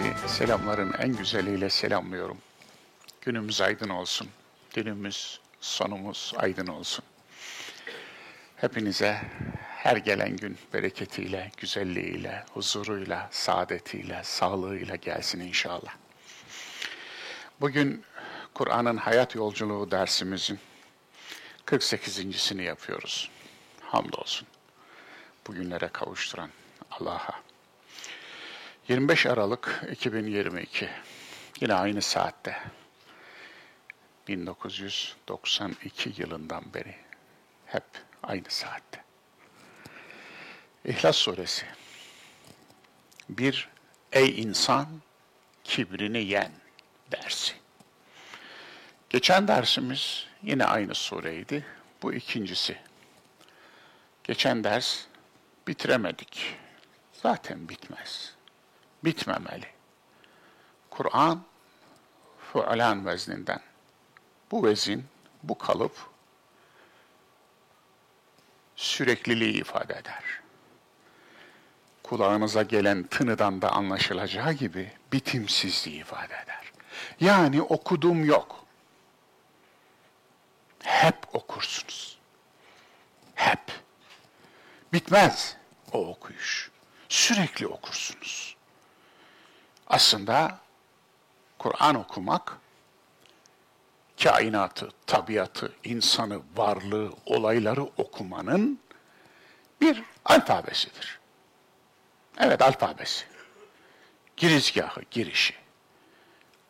Hepinizi selamların en güzeliyle selamlıyorum. Günümüz aydın olsun. Günümüz, sonumuz aydın olsun. Hepinize her gelen gün bereketiyle, güzelliğiyle, huzuruyla, saadetiyle, sağlığıyla gelsin inşallah. Bugün Kur'an'ın hayat yolculuğu dersimizin 48.sini yapıyoruz. Hamdolsun. Bugünlere kavuşturan Allah'a. 25 Aralık 2022. Yine aynı saatte. 1992 yılından beri. Hep aynı saatte. İhlas Suresi. Bir, ey insan kibrini yen dersi. Geçen dersimiz yine aynı sureydi. Bu ikincisi. Geçen ders bitiremedik. Zaten bitmez. Bitmemeli. Kur'an fualan vezninden. Bu vezin, bu kalıp sürekliliği ifade eder. Kulağınıza gelen tınıdan da anlaşılacağı gibi bitimsizliği ifade eder. Yani okudum yok. Hep okursunuz. Hep. Bitmez o okuyuş. Sürekli okursunuz. Aslında Kur'an okumak kainatı, tabiatı, insanı, varlığı, olayları okumanın bir alfabesidir. Evet alfabesi. Girizgahı, girişi.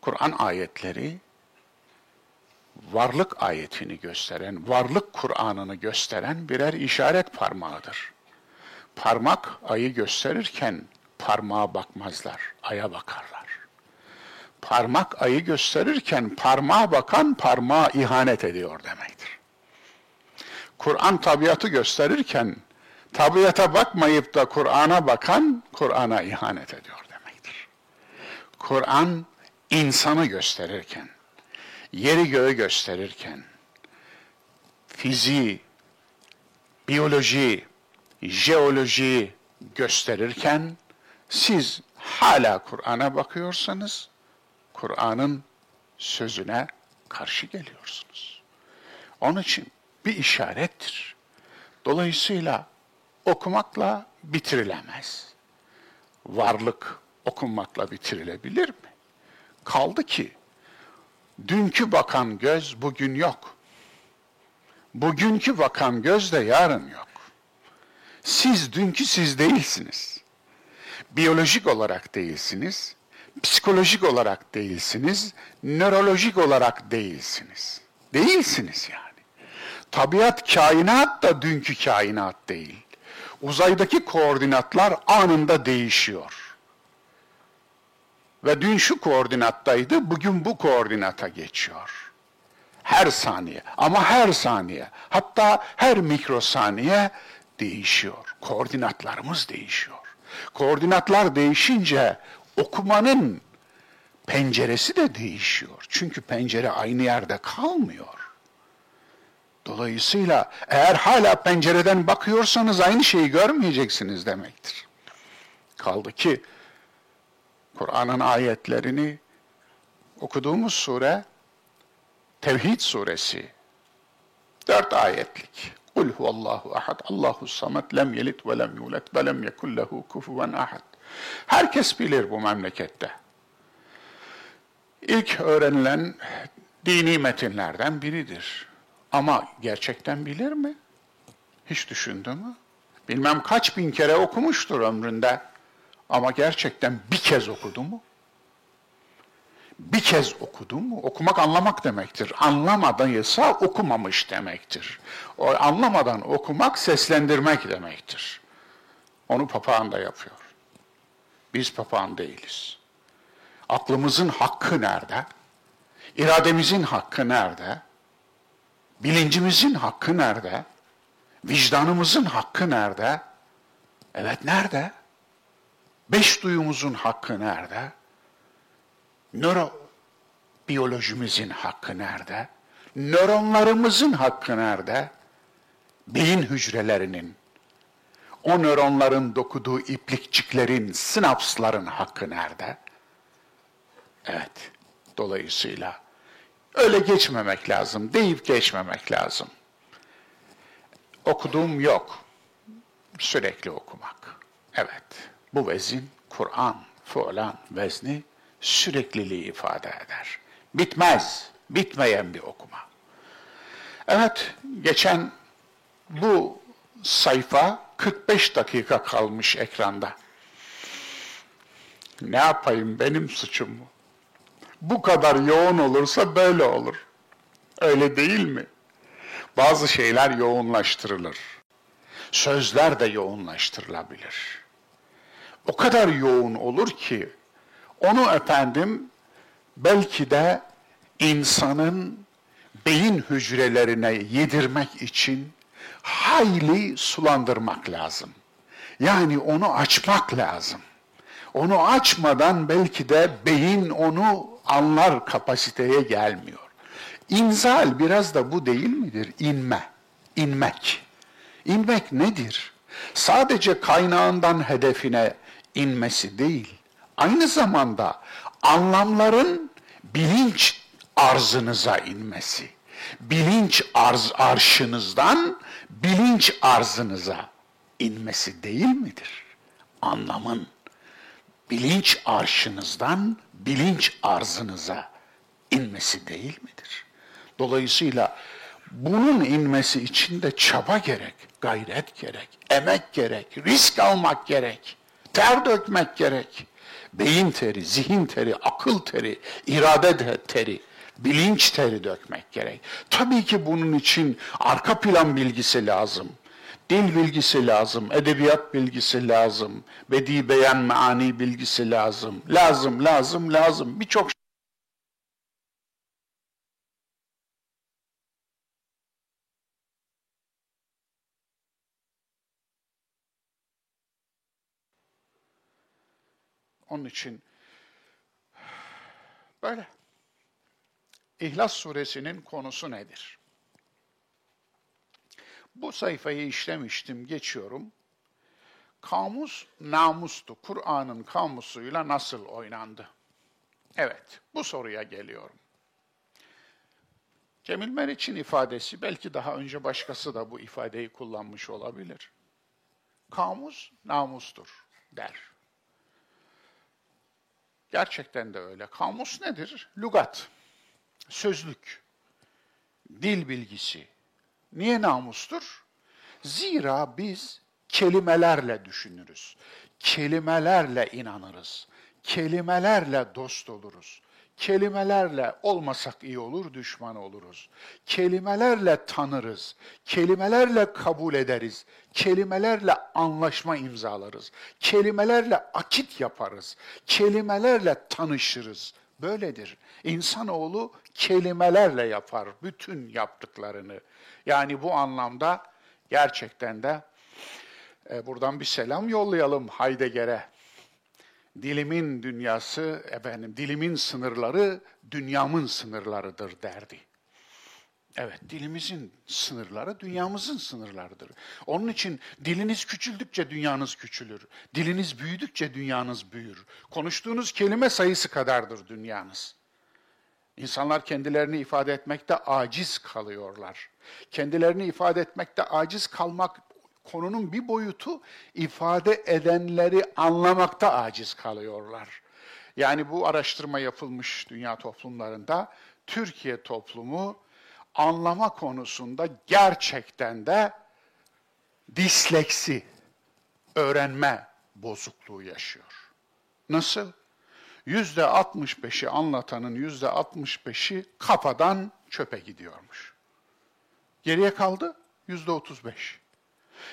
Kur'an ayetleri varlık ayetini gösteren, varlık Kur'an'ını gösteren birer işaret parmağıdır. Parmak ayı gösterirken parmağa bakmazlar, aya bakarlar. Parmak ayı gösterirken parmağa bakan parmağa ihanet ediyor demektir. Kur'an tabiatı gösterirken tabiata bakmayıp da Kur'an'a bakan Kur'an'a ihanet ediyor demektir. Kur'an insanı gösterirken, yeri göğü gösterirken, fiziği, biyoloji, jeoloji gösterirken siz hala Kur'an'a bakıyorsanız Kur'an'ın sözüne karşı geliyorsunuz. Onun için bir işarettir. Dolayısıyla okumakla bitirilemez. Varlık okunmakla bitirilebilir mi? Kaldı ki dünkü bakan göz bugün yok. Bugünkü bakan göz de yarın yok. Siz dünkü siz değilsiniz. Biyolojik olarak değilsiniz, psikolojik olarak değilsiniz, nörolojik olarak değilsiniz. Değilsiniz yani. Tabiat kainat da dünkü kainat değil. Uzaydaki koordinatlar anında değişiyor. Ve dün şu koordinattaydı, bugün bu koordinata geçiyor. Her saniye ama her saniye hatta her mikrosaniye değişiyor. Koordinatlarımız değişiyor. Koordinatlar değişince okumanın penceresi de değişiyor. Çünkü pencere aynı yerde kalmıyor. Dolayısıyla eğer hala pencereden bakıyorsanız aynı şeyi görmeyeceksiniz demektir. Kaldı ki Kur'an'ın ayetlerini okuduğumuz sure Tevhid suresi. Dört ayetlik. Kul huvallahu ahad, Allahu samet, lem yelit ve lem yulet ve lem yekun lehu kufuven ahad. Herkes bilir bu memlekette. İlk öğrenilen dini metinlerden biridir. Ama gerçekten bilir mi? Hiç düşündü mü? Bilmem kaç bin kere okumuştur ömründe. Ama gerçekten bir kez okudu mu? Bir kez okudum? Okumak anlamak demektir. Anlamadıysa okumamış demektir. O anlamadan okumak seslendirmek demektir. Onu papağan da yapıyor. Biz papağan değiliz. Aklımızın hakkı nerede? İrademizin hakkı nerede? Bilincimizin hakkı nerede? Vicdanımızın hakkı nerede? Evet nerede? Beş duyumuzun hakkı nerede? Nörobiyolojimizin hakkı nerede? Nöronlarımızın hakkı nerede? Beyin hücrelerinin, o nöronların dokuduğu iplikçiklerin, sinapsların hakkı nerede? Evet. Dolayısıyla öyle geçmemek lazım, deyip geçmemek lazım. Okuduğum yok. Sürekli okumak. Evet. Bu vezin Kur'an, fulan vezni sürekliliği ifade eder. Bitmez, bitmeyen bir okuma. Evet, geçen bu sayfa 45 dakika kalmış ekranda. Ne yapayım benim suçum mu? Bu kadar yoğun olursa böyle olur. Öyle değil mi? Bazı şeyler yoğunlaştırılır. Sözler de yoğunlaştırılabilir. O kadar yoğun olur ki onu efendim belki de insanın beyin hücrelerine yedirmek için hayli sulandırmak lazım. Yani onu açmak lazım. Onu açmadan belki de beyin onu anlar kapasiteye gelmiyor. İnzal biraz da bu değil midir? İnme, inmek. İnmek nedir? Sadece kaynağından hedefine inmesi değil, aynı zamanda anlamların bilinç arzınıza inmesi. Bilinç arz arşınızdan bilinç arzınıza inmesi değil midir? Anlamın bilinç arşınızdan bilinç arzınıza inmesi değil midir? Dolayısıyla bunun inmesi için de çaba gerek, gayret gerek, emek gerek, risk almak gerek, ter dökmek gerek. Beyin teri, zihin teri, akıl teri, irade teri, bilinç teri dökmek gerek. Tabii ki bunun için arka plan bilgisi lazım. Dil bilgisi lazım, edebiyat bilgisi lazım, bedi beyan meani bilgisi lazım. Lazım, lazım, lazım. Birçok Onun için böyle. İhlas suresinin konusu nedir? Bu sayfayı işlemiştim, geçiyorum. Kamus namustu. Kur'an'ın kamusuyla nasıl oynandı? Evet, bu soruya geliyorum. Cemil Meriç'in ifadesi, belki daha önce başkası da bu ifadeyi kullanmış olabilir. Kamus namustur der. Gerçekten de öyle. Kamus nedir? Lugat, sözlük, dil bilgisi. Niye namustur? Zira biz kelimelerle düşünürüz. Kelimelerle inanırız. Kelimelerle dost oluruz. Kelimelerle olmasak iyi olur, düşman oluruz. Kelimelerle tanırız. Kelimelerle kabul ederiz. Kelimelerle anlaşma imzalarız. Kelimelerle akit yaparız. Kelimelerle tanışırız. Böyledir. İnsanoğlu kelimelerle yapar bütün yaptıklarını. Yani bu anlamda gerçekten de e, buradan bir selam yollayalım Heidegger'e. Dilimin dünyası, efendim, dilimin sınırları dünyamın sınırlarıdır derdi. Evet, dilimizin sınırları dünyamızın sınırlarıdır. Onun için diliniz küçüldükçe dünyanız küçülür. Diliniz büyüdükçe dünyanız büyür. Konuştuğunuz kelime sayısı kadardır dünyanız. İnsanlar kendilerini ifade etmekte aciz kalıyorlar. Kendilerini ifade etmekte aciz kalmak konunun bir boyutu ifade edenleri anlamakta aciz kalıyorlar. Yani bu araştırma yapılmış dünya toplumlarında Türkiye toplumu anlama konusunda gerçekten de disleksi, öğrenme bozukluğu yaşıyor. Nasıl? Yüzde 65'i anlatanın yüzde 65'i kafadan çöpe gidiyormuş. Geriye kaldı yüzde 35.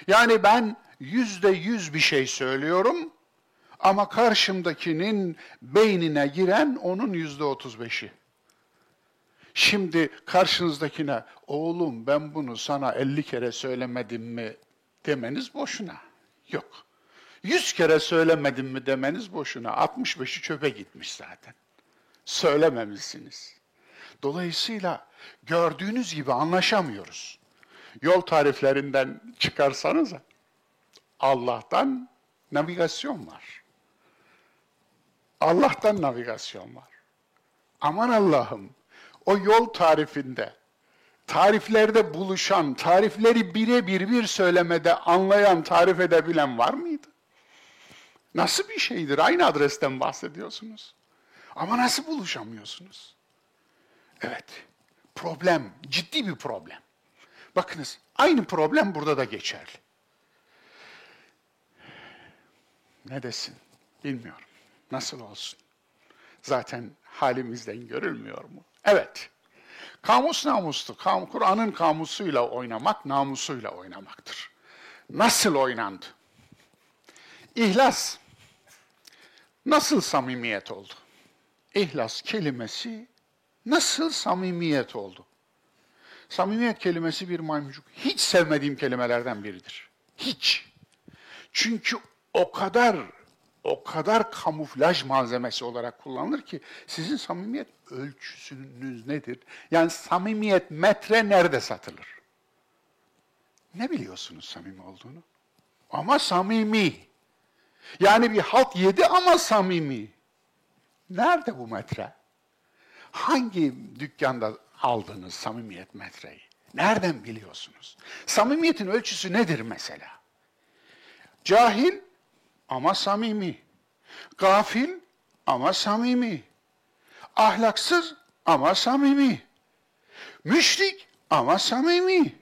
Yani ben yüzde yüz bir şey söylüyorum ama karşımdakinin beynine giren onun yüzde 35'i. Şimdi karşınızdakine oğlum ben bunu sana 50 kere söylemedim mi demeniz boşuna. Yok. 100 kere söylemedim mi demeniz boşuna. 65'i çöpe gitmiş zaten. Söylememişsiniz. Dolayısıyla gördüğünüz gibi anlaşamıyoruz. Yol tariflerinden çıkarsanız Allah'tan navigasyon var. Allah'tan navigasyon var. Aman Allah'ım o yol tarifinde, tariflerde buluşan, tarifleri birebir bir söylemede anlayan, tarif edebilen var mıydı? Nasıl bir şeydir? Aynı adresten bahsediyorsunuz. Ama nasıl buluşamıyorsunuz? Evet, problem, ciddi bir problem. Bakınız, aynı problem burada da geçerli. Ne desin? Bilmiyorum. Nasıl olsun? Zaten halimizden görülmüyor mu? Evet. Kamus namustu. Kam, Kur'an'ın kamusuyla oynamak, namusuyla oynamaktır. Nasıl oynandı? İhlas. Nasıl samimiyet oldu? İhlas kelimesi nasıl samimiyet oldu? Samimiyet kelimesi bir maymuncuk. Hiç sevmediğim kelimelerden biridir. Hiç. Çünkü o kadar o kadar kamuflaj malzemesi olarak kullanılır ki sizin samimiyet ölçüsünüz nedir? Yani samimiyet metre nerede satılır? Ne biliyorsunuz samimi olduğunu? Ama samimi. Yani bir halt yedi ama samimi. Nerede bu metre? Hangi dükkanda aldınız samimiyet metreyi? Nereden biliyorsunuz? Samimiyetin ölçüsü nedir mesela? Cahil ama samimi. Gafil ama samimi. Ahlaksız ama samimi. Müşrik ama samimi.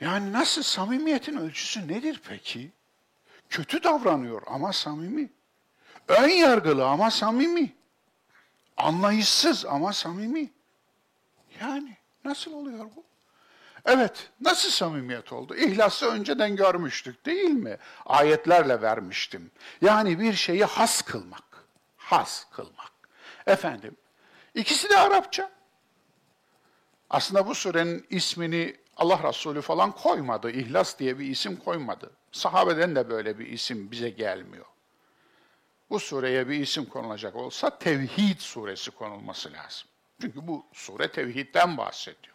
Yani nasıl samimiyetin ölçüsü nedir peki? Kötü davranıyor ama samimi. Ön yargılı ama samimi. Anlayışsız ama samimi. Yani nasıl oluyor bu? Evet, nasıl samimiyet oldu? İhlası önceden görmüştük değil mi? Ayetlerle vermiştim. Yani bir şeyi has kılmak. Has kılmak. Efendim, ikisi de Arapça. Aslında bu surenin ismini Allah Resulü falan koymadı. İhlas diye bir isim koymadı. Sahabeden de böyle bir isim bize gelmiyor. Bu sureye bir isim konulacak olsa Tevhid suresi konulması lazım. Çünkü bu sure tevhidden bahsediyor.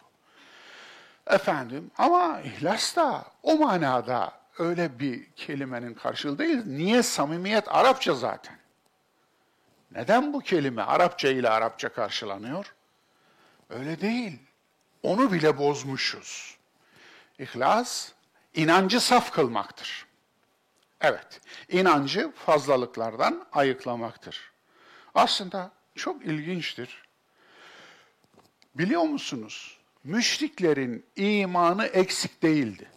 Efendim ama ihlas da o manada öyle bir kelimenin karşılığı değil. Niye samimiyet Arapça zaten? Neden bu kelime Arapça ile Arapça karşılanıyor? Öyle değil. Onu bile bozmuşuz. İhlas, inancı saf kılmaktır. Evet, inancı fazlalıklardan ayıklamaktır. Aslında çok ilginçtir. Biliyor musunuz? müşriklerin imanı eksik değildi.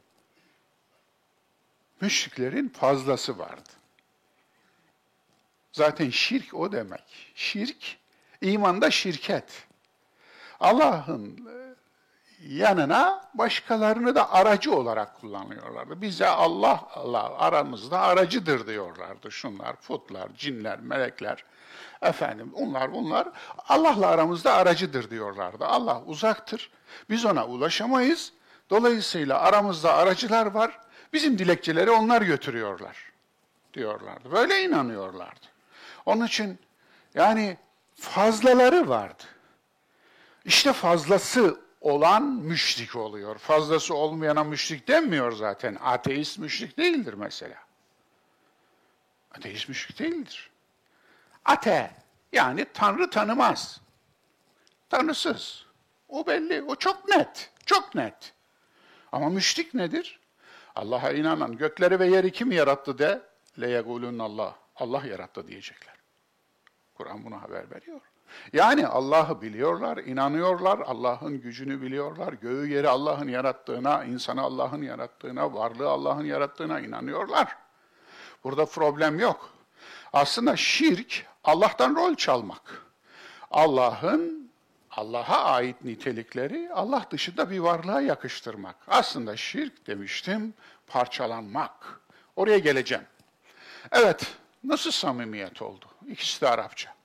Müşriklerin fazlası vardı. Zaten şirk o demek. Şirk, imanda şirket. Allah'ın e, yanına başkalarını da aracı olarak kullanıyorlardı. Bize Allah Allah aramızda aracıdır diyorlardı şunlar, putlar, cinler, melekler. Efendim onlar bunlar Allah'la aramızda aracıdır diyorlardı. Allah uzaktır. Biz ona ulaşamayız. Dolayısıyla aramızda aracılar var. Bizim dilekçeleri onlar götürüyorlar diyorlardı. Böyle inanıyorlardı. Onun için yani fazlaları vardı. İşte fazlası olan müşrik oluyor. Fazlası olmayana müşrik denmiyor zaten. Ateist müşrik değildir mesela. Ateist müşrik değildir. Ate yani Tanrı tanımaz. Tanrısız. O belli, o çok net, çok net. Ama müşrik nedir? Allah'a inanan, gökleri ve yeri kim yarattı de, leyegulun Allah, Allah yarattı diyecekler. Kur'an buna haber veriyor. Yani Allah'ı biliyorlar, inanıyorlar, Allah'ın gücünü biliyorlar, göğü yeri Allah'ın yarattığına, insanı Allah'ın yarattığına, varlığı Allah'ın yarattığına inanıyorlar. Burada problem yok. Aslında şirk Allah'tan rol çalmak. Allah'ın Allah'a ait nitelikleri Allah dışında bir varlığa yakıştırmak. Aslında şirk demiştim, parçalanmak. Oraya geleceğim. Evet, nasıl samimiyet oldu? İkisi de Arapça.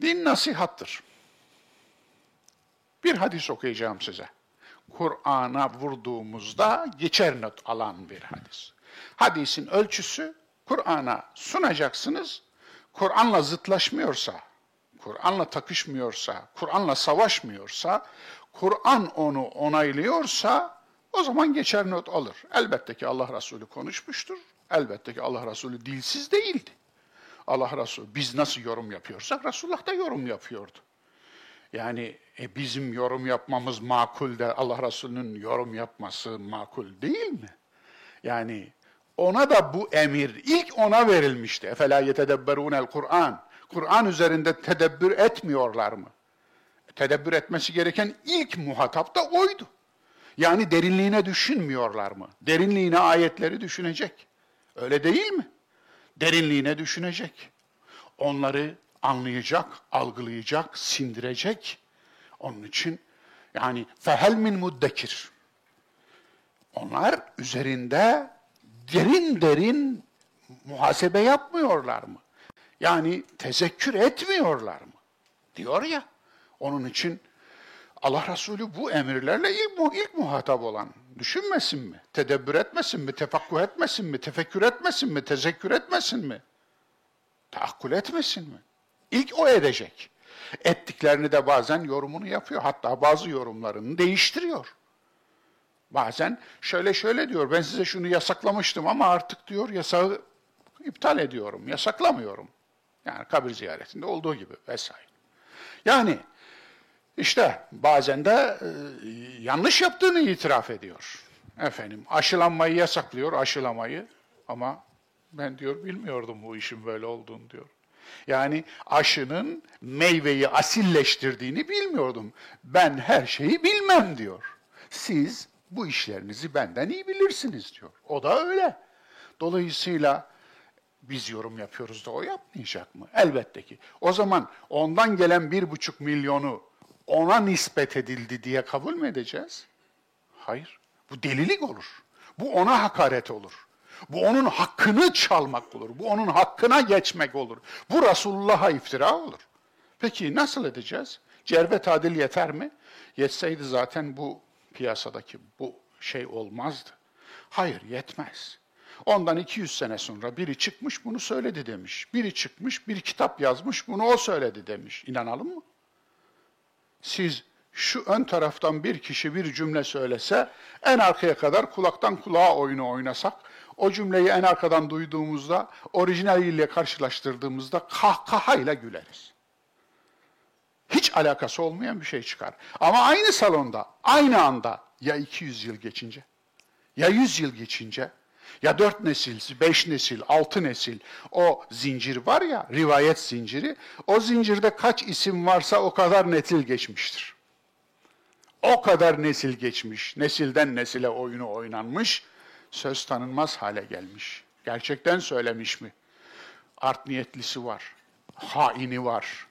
Din nasihattır. Bir hadis okuyacağım size. Kur'an'a vurduğumuzda geçer not alan bir hadis. Hadisin ölçüsü Kur'an'a sunacaksınız. Kur'an'la zıtlaşmıyorsa, Kur'an'la takışmıyorsa, Kur'an'la savaşmıyorsa, Kur'an onu onaylıyorsa o zaman geçer not alır. Elbette ki Allah Resulü konuşmuştur. Elbette ki Allah Resulü dilsiz değildi. Allah Resulü biz nasıl yorum yapıyorsak Resulullah da yorum yapıyordu. Yani e, bizim yorum yapmamız makul de Allah Resulü'nün yorum yapması makul değil mi? Yani ona da bu emir ilk ona verilmişti. Efela yetedebberunel Kur'an. Kur'an üzerinde tedebbür etmiyorlar mı? Tedebbür etmesi gereken ilk muhatap da oydu. Yani derinliğine düşünmüyorlar mı? Derinliğine ayetleri düşünecek. Öyle değil mi? Derinliğine düşünecek. Onları anlayacak, algılayacak, sindirecek. Onun için yani fehel min muddekir. Onlar üzerinde derin derin muhasebe yapmıyorlar mı? Yani tezekkür etmiyorlar mı? Diyor ya. Onun için Allah Resulü bu emirlerle ilk, ilk muhatap olan düşünmesin mi? Tedebbür etmesin mi? Tefakkuh etmesin mi? Tefekkür etmesin mi? Tezekkür etmesin mi? Taakkul etmesin mi? İlk o edecek. Ettiklerini de bazen yorumunu yapıyor. Hatta bazı yorumlarını değiştiriyor. Bazen şöyle şöyle diyor, ben size şunu yasaklamıştım ama artık diyor yasağı iptal ediyorum, yasaklamıyorum. Yani kabir ziyaretinde olduğu gibi vesaire. Yani işte bazen de e, yanlış yaptığını itiraf ediyor. Efendim aşılanmayı yasaklıyor, aşılamayı ama ben diyor bilmiyordum bu işin böyle olduğunu diyor. Yani aşının meyveyi asilleştirdiğini bilmiyordum. Ben her şeyi bilmem diyor. Siz bu işlerinizi benden iyi bilirsiniz diyor. O da öyle. Dolayısıyla biz yorum yapıyoruz da o yapmayacak mı? Elbette ki. O zaman ondan gelen bir buçuk milyonu ona nispet edildi diye kabul mü edeceğiz? Hayır. Bu delilik olur. Bu ona hakaret olur. Bu onun hakkını çalmak olur. Bu onun hakkına geçmek olur. Bu Resulullah'a iftira olur. Peki nasıl edeceğiz? Cerbe tadil yeter mi? Yetseydi zaten bu piyasadaki bu şey olmazdı. Hayır yetmez. Ondan 200 sene sonra biri çıkmış bunu söyledi demiş. Biri çıkmış bir kitap yazmış bunu o söyledi demiş. İnanalım mı? Siz şu ön taraftan bir kişi bir cümle söylese en arkaya kadar kulaktan kulağa oyunu oynasak o cümleyi en arkadan duyduğumuzda orijinaliyle karşılaştırdığımızda kahkahayla güleriz. Hiç alakası olmayan bir şey çıkar. Ama aynı salonda, aynı anda ya 200 yıl geçince, ya 100 yıl geçince, ya dört nesil, beş nesil, altı nesil o zincir var ya, rivayet zinciri, o zincirde kaç isim varsa o kadar nesil geçmiştir. O kadar nesil geçmiş, nesilden nesile oyunu oynanmış, söz tanınmaz hale gelmiş. Gerçekten söylemiş mi? Art niyetlisi var, haini var,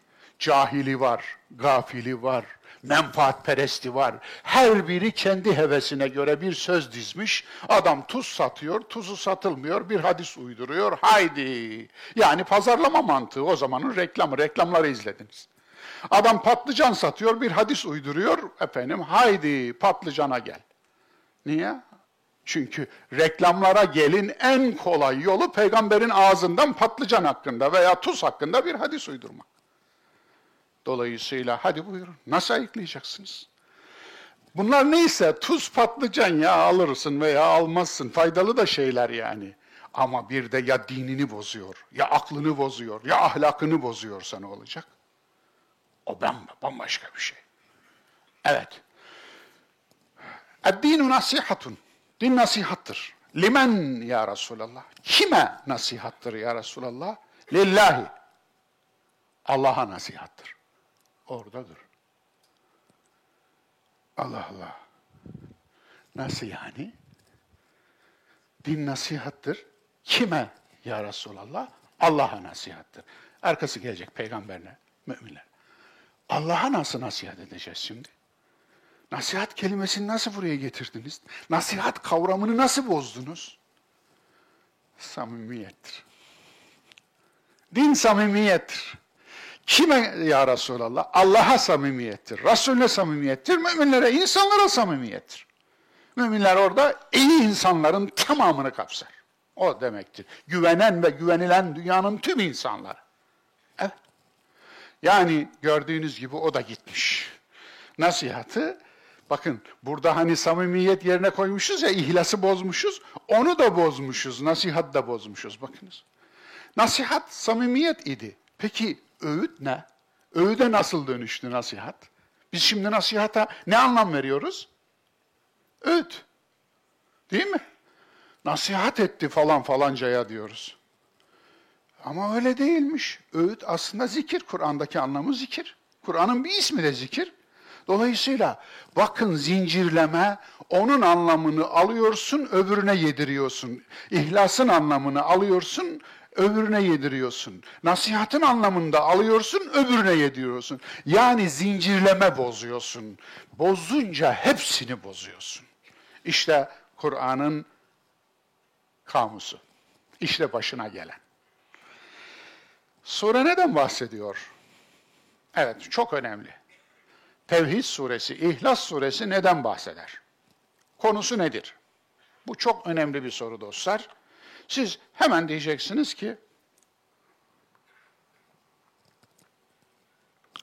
Cahili var, gafili var, menfaatperesti var. Her biri kendi hevesine göre bir söz dizmiş. Adam tuz satıyor, tuzu satılmıyor, bir hadis uyduruyor. Haydi! Yani pazarlama mantığı o zamanın reklamı, reklamları izlediniz. Adam patlıcan satıyor, bir hadis uyduruyor. Efendim haydi patlıcana gel. Niye? Çünkü reklamlara gelin en kolay yolu peygamberin ağzından patlıcan hakkında veya tuz hakkında bir hadis uydurmak. Dolayısıyla hadi buyurun. Nasıl ayıklayacaksınız? Bunlar neyse tuz patlıcan ya alırsın veya almazsın. Faydalı da şeyler yani. Ama bir de ya dinini bozuyor, ya aklını bozuyor, ya ahlakını bozuyorsa ne olacak? O bambaşka bir şey. Evet. Eddinu nasihatun. Din nasihattır. Limen ya Resulallah? Kime nasihattır ya Resulallah? Lillahi. Allah'a nasihattır oradadır. Allah Allah. Nasıl yani? Din nasihattır. Kime ya Resulallah? Allah'a nasihattır. Arkası gelecek peygamberle, müminler. Allah'a nasıl nasihat edeceğiz şimdi? Nasihat kelimesini nasıl buraya getirdiniz? Nasihat kavramını nasıl bozdunuz? Samimiyettir. Din samimiyettir. Kime ya Resulallah? Allah'a samimiyettir. Resulüne samimiyettir. Müminlere, insanlara samimiyettir. Müminler orada iyi insanların tamamını kapsar. O demektir. Güvenen ve güvenilen dünyanın tüm insanları. Evet. Yani gördüğünüz gibi o da gitmiş. Nasihatı, bakın burada hani samimiyet yerine koymuşuz ya, ihlası bozmuşuz, onu da bozmuşuz, nasihat da bozmuşuz bakınız. Nasihat samimiyet idi. Peki öğüt ne? Öğüde nasıl dönüştü nasihat? Biz şimdi nasihata ne anlam veriyoruz? Öğüt. Değil mi? Nasihat etti falan falancaya diyoruz. Ama öyle değilmiş. Öğüt aslında zikir. Kur'an'daki anlamı zikir. Kur'an'ın bir ismi de zikir. Dolayısıyla bakın zincirleme, onun anlamını alıyorsun, öbürüne yediriyorsun. İhlasın anlamını alıyorsun, öbürüne yediriyorsun. Nasihatın anlamında alıyorsun, öbürüne yediriyorsun. Yani zincirleme bozuyorsun. Bozunca hepsini bozuyorsun. İşte Kur'an'ın kamusu. İşte başına gelen. Sure neden bahsediyor? Evet, çok önemli. Tevhid suresi, İhlas suresi neden bahseder? Konusu nedir? Bu çok önemli bir soru dostlar. Siz hemen diyeceksiniz ki,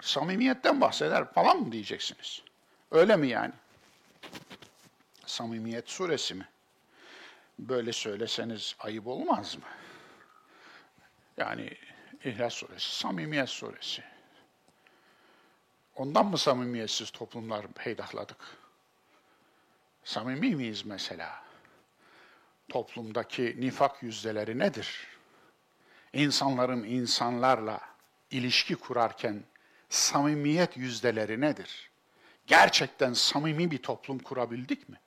samimiyetten bahseder falan mı diyeceksiniz? Öyle mi yani? Samimiyet suresi mi? Böyle söyleseniz ayıp olmaz mı? Yani İhlas suresi, samimiyet suresi. Ondan mı samimiyetsiz toplumlar peydahladık? Samimi miyiz mesela? Toplumdaki nifak yüzdeleri nedir? İnsanların insanlarla ilişki kurarken samimiyet yüzdeleri nedir? Gerçekten samimi bir toplum kurabildik mi?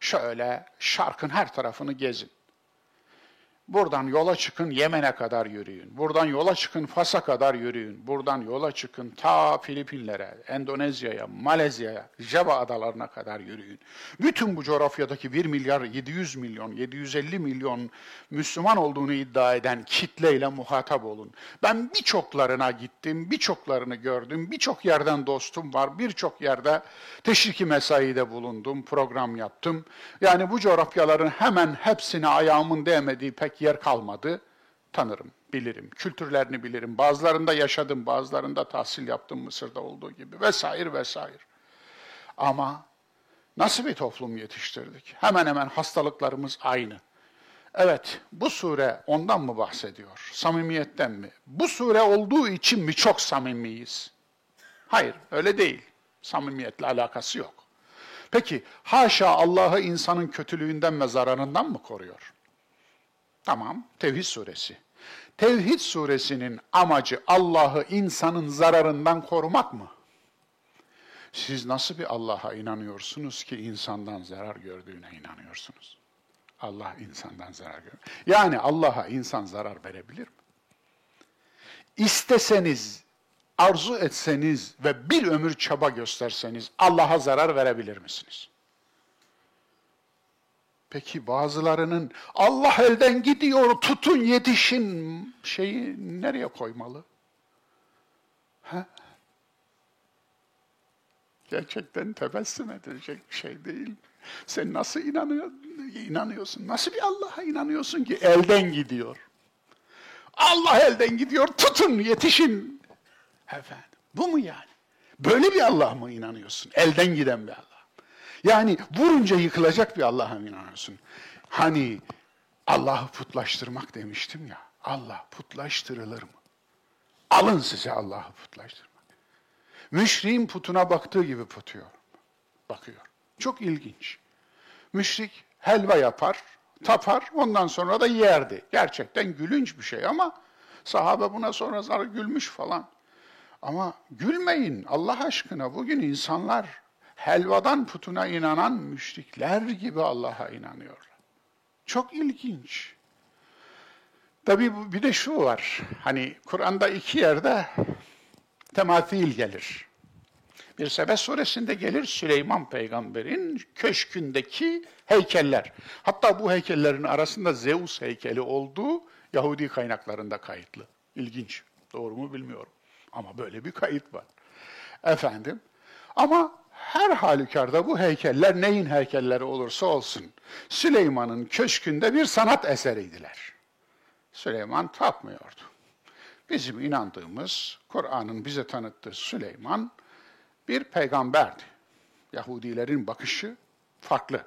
Şöyle şarkın her tarafını gezin. Buradan yola çıkın Yemen'e kadar yürüyün. Buradan yola çıkın Fas'a kadar yürüyün. Buradan yola çıkın ta Filipinlere, Endonezya'ya, Malezya'ya, Java adalarına kadar yürüyün. Bütün bu coğrafyadaki 1 milyar 700 milyon, 750 milyon Müslüman olduğunu iddia eden kitleyle muhatap olun. Ben birçoklarına gittim, birçoklarını gördüm, birçok yerden dostum var, birçok yerde teşriki mesaide bulundum, program yaptım. Yani bu coğrafyaların hemen hepsine ayağımın değmediği pek yer kalmadı. Tanırım, bilirim, kültürlerini bilirim. Bazılarında yaşadım, bazılarında tahsil yaptım Mısır'da olduğu gibi vesaire vesaire. Ama nasıl bir toplum yetiştirdik? Hemen hemen hastalıklarımız aynı. Evet, bu sure ondan mı bahsediyor? Samimiyetten mi? Bu sure olduğu için mi çok samimiyiz? Hayır, öyle değil. Samimiyetle alakası yok. Peki, haşa Allah'ı insanın kötülüğünden ve zararından mı koruyor? Tamam, Tevhid suresi. Tevhid suresinin amacı Allah'ı insanın zararından korumak mı? Siz nasıl bir Allah'a inanıyorsunuz ki insandan zarar gördüğüne inanıyorsunuz? Allah insandan zarar görür. Yani Allah'a insan zarar verebilir mi? İsteseniz, arzu etseniz ve bir ömür çaba gösterseniz Allah'a zarar verebilir misiniz? Peki bazılarının Allah elden gidiyor tutun yetişin şeyi nereye koymalı? Ha? Gerçekten tebessüm edilecek bir şey değil. Sen nasıl inanıyor, inanıyorsun? Nasıl bir Allah'a inanıyorsun ki elden gidiyor? Allah elden gidiyor, tutun, yetişin. Efendim, bu mu yani? Böyle bir Allah mı inanıyorsun? Elden giden bir Allah. Yani vurunca yıkılacak bir Allah'a inanıyorsun. Hani Allah'ı putlaştırmak demiştim ya. Allah putlaştırılır mı? Alın size Allah'ı putlaştırmak. Müşriğin putuna baktığı gibi putuyor. Bakıyor. Çok ilginç. Müşrik helva yapar, tapar, ondan sonra da yerdi. Gerçekten gülünç bir şey ama sahabe buna sonra gülmüş falan. Ama gülmeyin Allah aşkına. Bugün insanlar helvadan putuna inanan müşrikler gibi Allah'a inanıyorlar. Çok ilginç. Tabii bir de şu var. Hani Kur'an'da iki yerde tematil gelir. Bir Sebe suresinde gelir Süleyman peygamberin köşkündeki heykeller. Hatta bu heykellerin arasında Zeus heykeli olduğu Yahudi kaynaklarında kayıtlı. İlginç. Doğru mu bilmiyorum. Ama böyle bir kayıt var. Efendim. Ama her halükarda bu heykeller neyin heykelleri olursa olsun Süleyman'ın köşkünde bir sanat eseriydiler. Süleyman tapmıyordu. Bizim inandığımız, Kur'an'ın bize tanıttığı Süleyman bir peygamberdi. Yahudilerin bakışı farklı.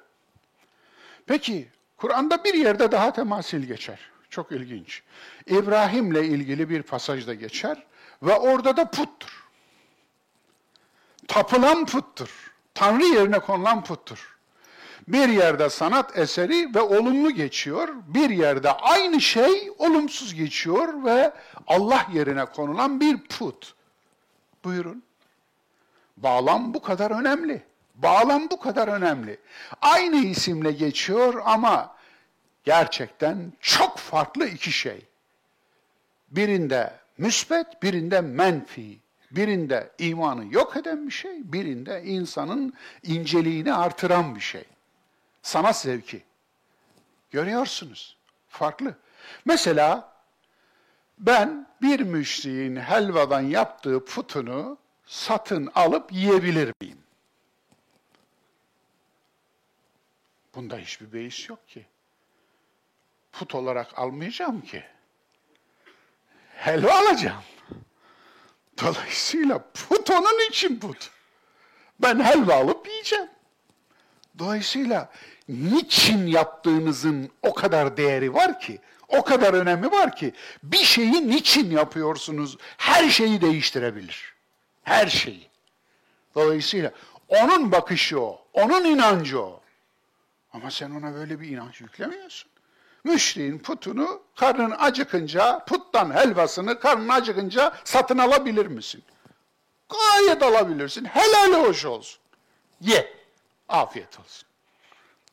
Peki Kur'an'da bir yerde daha temasil geçer. Çok ilginç. İbrahim'le ilgili bir pasajda geçer ve orada da puttur. Tapılan puttur. Tanrı yerine konulan puttur. Bir yerde sanat eseri ve olumlu geçiyor, bir yerde aynı şey olumsuz geçiyor ve Allah yerine konulan bir put. Buyurun. Bağlam bu kadar önemli. Bağlam bu kadar önemli. Aynı isimle geçiyor ama gerçekten çok farklı iki şey. Birinde müsbet, birinde menfi. Birinde imanı yok eden bir şey, birinde insanın inceliğini artıran bir şey. Sanat zevki. Görüyorsunuz. Farklı. Mesela ben bir müşriğin helvadan yaptığı putunu satın alıp yiyebilir miyim? Bunda hiçbir beis yok ki. Put olarak almayacağım ki. Helva alacağım. Dolayısıyla put onun için put. Ben helva alıp yiyeceğim. Dolayısıyla niçin yaptığınızın o kadar değeri var ki, o kadar önemi var ki, bir şeyi niçin yapıyorsunuz her şeyi değiştirebilir. Her şeyi. Dolayısıyla onun bakışı o, onun inancı o. Ama sen ona böyle bir inanç yüklemiyorsun. Müşriğin putunu karnın acıkınca, puttan helvasını karnın acıkınca satın alabilir misin? Gayet alabilirsin. Helal hoş olsun. Ye. Afiyet olsun.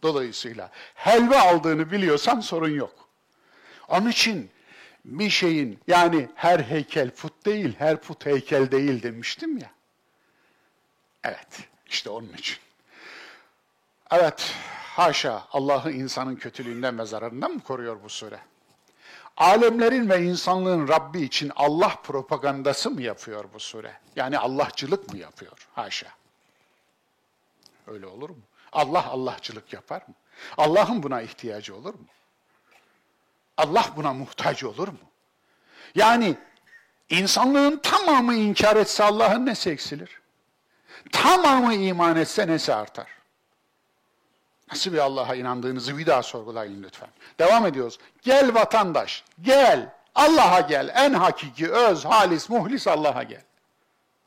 Dolayısıyla helva aldığını biliyorsan sorun yok. Onun için bir şeyin yani her heykel put değil, her put heykel değil demiştim ya. Evet, işte onun için. Evet, haşa Allah'ı insanın kötülüğünden ve zararından mı koruyor bu sure? Alemlerin ve insanlığın Rabbi için Allah propagandası mı yapıyor bu sure? Yani Allahçılık mı yapıyor? Haşa. Öyle olur mu? Allah Allahçılık yapar mı? Allah'ın buna ihtiyacı olur mu? Allah buna muhtaç olur mu? Yani insanlığın tamamı inkar etse Allah'ın nesi eksilir? Tamamı iman etse nesi artar? Nasıl bir Allah'a inandığınızı bir daha sorgulayın lütfen. Devam ediyoruz. Gel vatandaş, gel. Allah'a gel. En hakiki, öz, halis, muhlis Allah'a gel.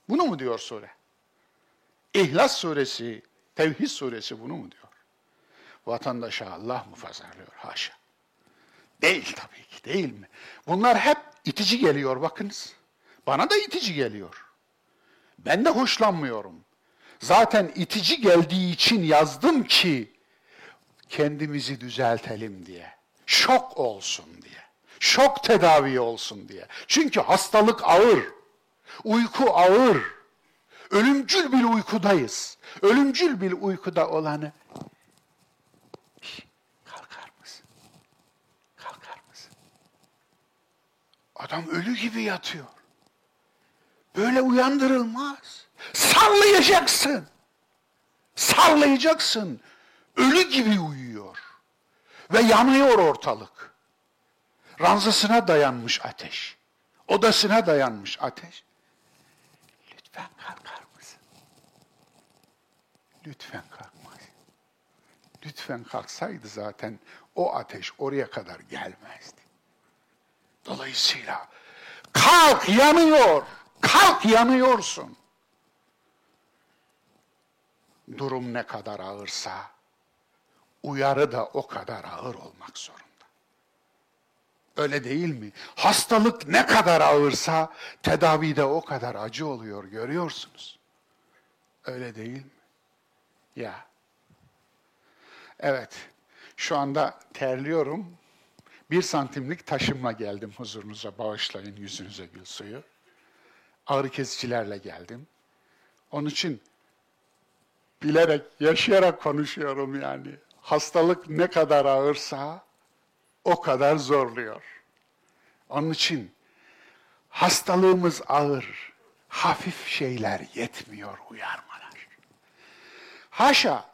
Bunu mu diyor sure? İhlas suresi, Tevhid suresi bunu mu diyor? Vatandaşa Allah mı pazarlıyor? Haşa. Değil tabii ki, değil mi? Bunlar hep itici geliyor bakınız. Bana da itici geliyor. Ben de hoşlanmıyorum. Zaten itici geldiği için yazdım ki kendimizi düzeltelim diye. Şok olsun diye. Şok tedavi olsun diye. Çünkü hastalık ağır. Uyku ağır. Ölümcül bir uykudayız. Ölümcül bir uykuda olanı kalkar mısın? Kalkar mısın? Adam ölü gibi yatıyor. Böyle uyandırılmaz. Sallayacaksın. Sallayacaksın. Ölü gibi uyuyor. Ve yanıyor ortalık. Ranzasına dayanmış ateş. Odasına dayanmış ateş. Lütfen kalkar mısın? Lütfen kalkmaz. Lütfen kalksaydı zaten o ateş oraya kadar gelmezdi. Dolayısıyla kalk yanıyor. Kalk yanıyorsun. Durum ne kadar ağırsa uyarı da o kadar ağır olmak zorunda. Öyle değil mi? Hastalık ne kadar ağırsa tedavi de o kadar acı oluyor görüyorsunuz. Öyle değil mi? Ya. Evet. Şu anda terliyorum. Bir santimlik taşımla geldim huzurunuza. Bağışlayın yüzünüze gül suyu. Ağrı kesicilerle geldim. Onun için bilerek, yaşayarak konuşuyorum yani hastalık ne kadar ağırsa o kadar zorluyor. Onun için hastalığımız ağır, hafif şeyler yetmiyor uyarmalar. Haşa,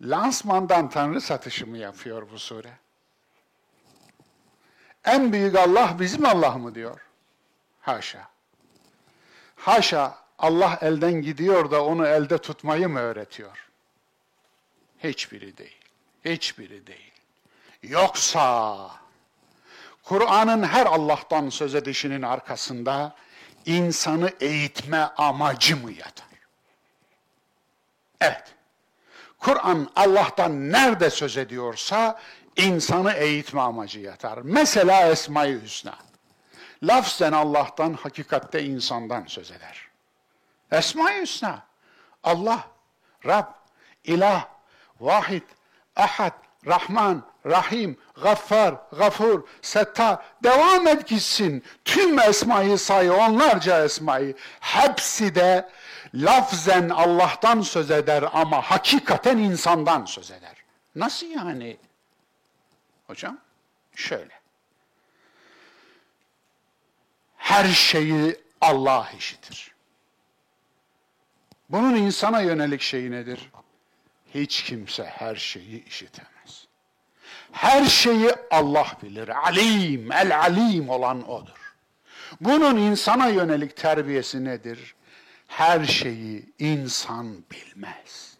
lansmandan Tanrı satışı mı yapıyor bu sure? En büyük Allah bizim Allah mı diyor? Haşa. Haşa, Allah elden gidiyor da onu elde tutmayı mı öğretiyor? Hiçbiri değil. Hiçbiri değil. Yoksa Kur'an'ın her Allah'tan söz edişinin arkasında insanı eğitme amacı mı yatar? Evet. Kur'an Allah'tan nerede söz ediyorsa insanı eğitme amacı yatar. Mesela Esma-i Hüsna. Lafzen Allah'tan, hakikatte insandan söz eder. Esma-i Hüsna. Allah, Rab, İlah, Vahid, Ahad, Rahman, Rahim, Gaffar, Gafur, Settar. Devam et gitsin. Tüm esmayı say, onlarca esmayı. Hepsi de lafzen Allah'tan söz eder ama hakikaten insandan söz eder. Nasıl yani? Hocam şöyle. Her şeyi Allah işitir. Bunun insana yönelik şeyi nedir? Hiç kimse her şeyi işitemez. Her şeyi Allah bilir. Alim, el alim olan odur. Bunun insana yönelik terbiyesi nedir? Her şeyi insan bilmez.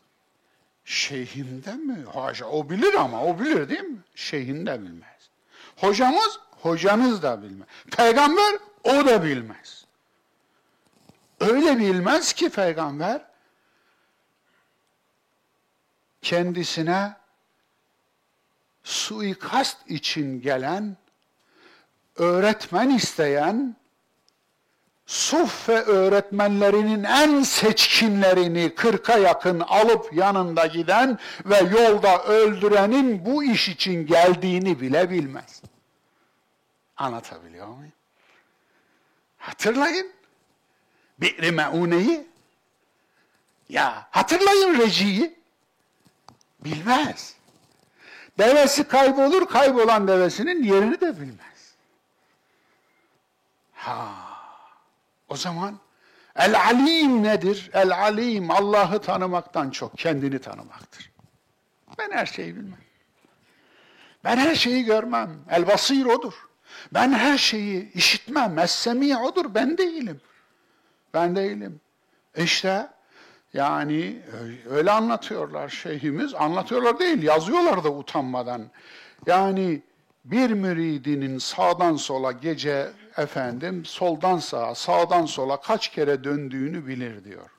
Şeyhinde mi? Haşa, o bilir ama o bilir değil mi? Şeyhinde bilmez. Hocamız, hocanız da bilmez. Peygamber, o da bilmez. Öyle bilmez ki peygamber, kendisine suikast için gelen, öğretmen isteyen, Suf ve öğretmenlerinin en seçkinlerini kırka yakın alıp yanında giden ve yolda öldürenin bu iş için geldiğini bile bilmez. Anlatabiliyor muyum? Hatırlayın. Bi'ri Meune'yi. Ya hatırlayın Reci'yi. Bilmez. Devesi kaybolur, kaybolan devesinin yerini de bilmez. Ha. O zaman el alim nedir? El alim Allah'ı tanımaktan çok kendini tanımaktır. Ben her şeyi bilmem. Ben her şeyi görmem. El basir odur. Ben her şeyi işitmem. Es semi odur. Ben değilim. Ben değilim. İşte yani öyle anlatıyorlar şeyhimiz. Anlatıyorlar değil, yazıyorlar da utanmadan. Yani bir müridinin sağdan sola gece efendim soldan sağa, sağdan sola kaç kere döndüğünü bilir diyor.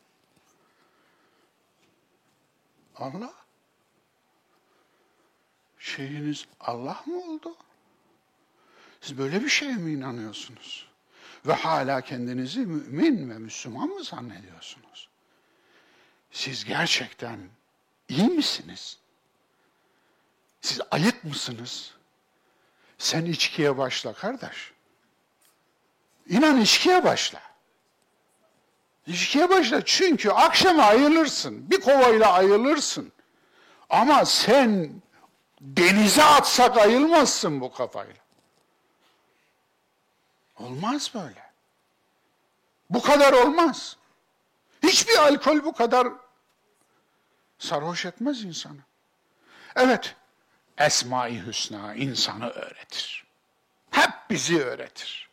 Allah. Şeyiniz Allah mı oldu? Siz böyle bir şeye mi inanıyorsunuz? Ve hala kendinizi mümin ve Müslüman mı zannediyorsunuz? Siz gerçekten iyi misiniz? Siz ayık mısınız? Sen içkiye başla kardeş. İnan içkiye başla. İçkiye başla çünkü akşama ayılırsın. Bir kovayla ayılırsın. Ama sen denize atsak ayılmazsın bu kafayla. Olmaz böyle. Bu kadar olmaz. Hiçbir alkol bu kadar sarhoş etmez insanı. Evet, Esma-i Hüsna insanı öğretir. Hep bizi öğretir.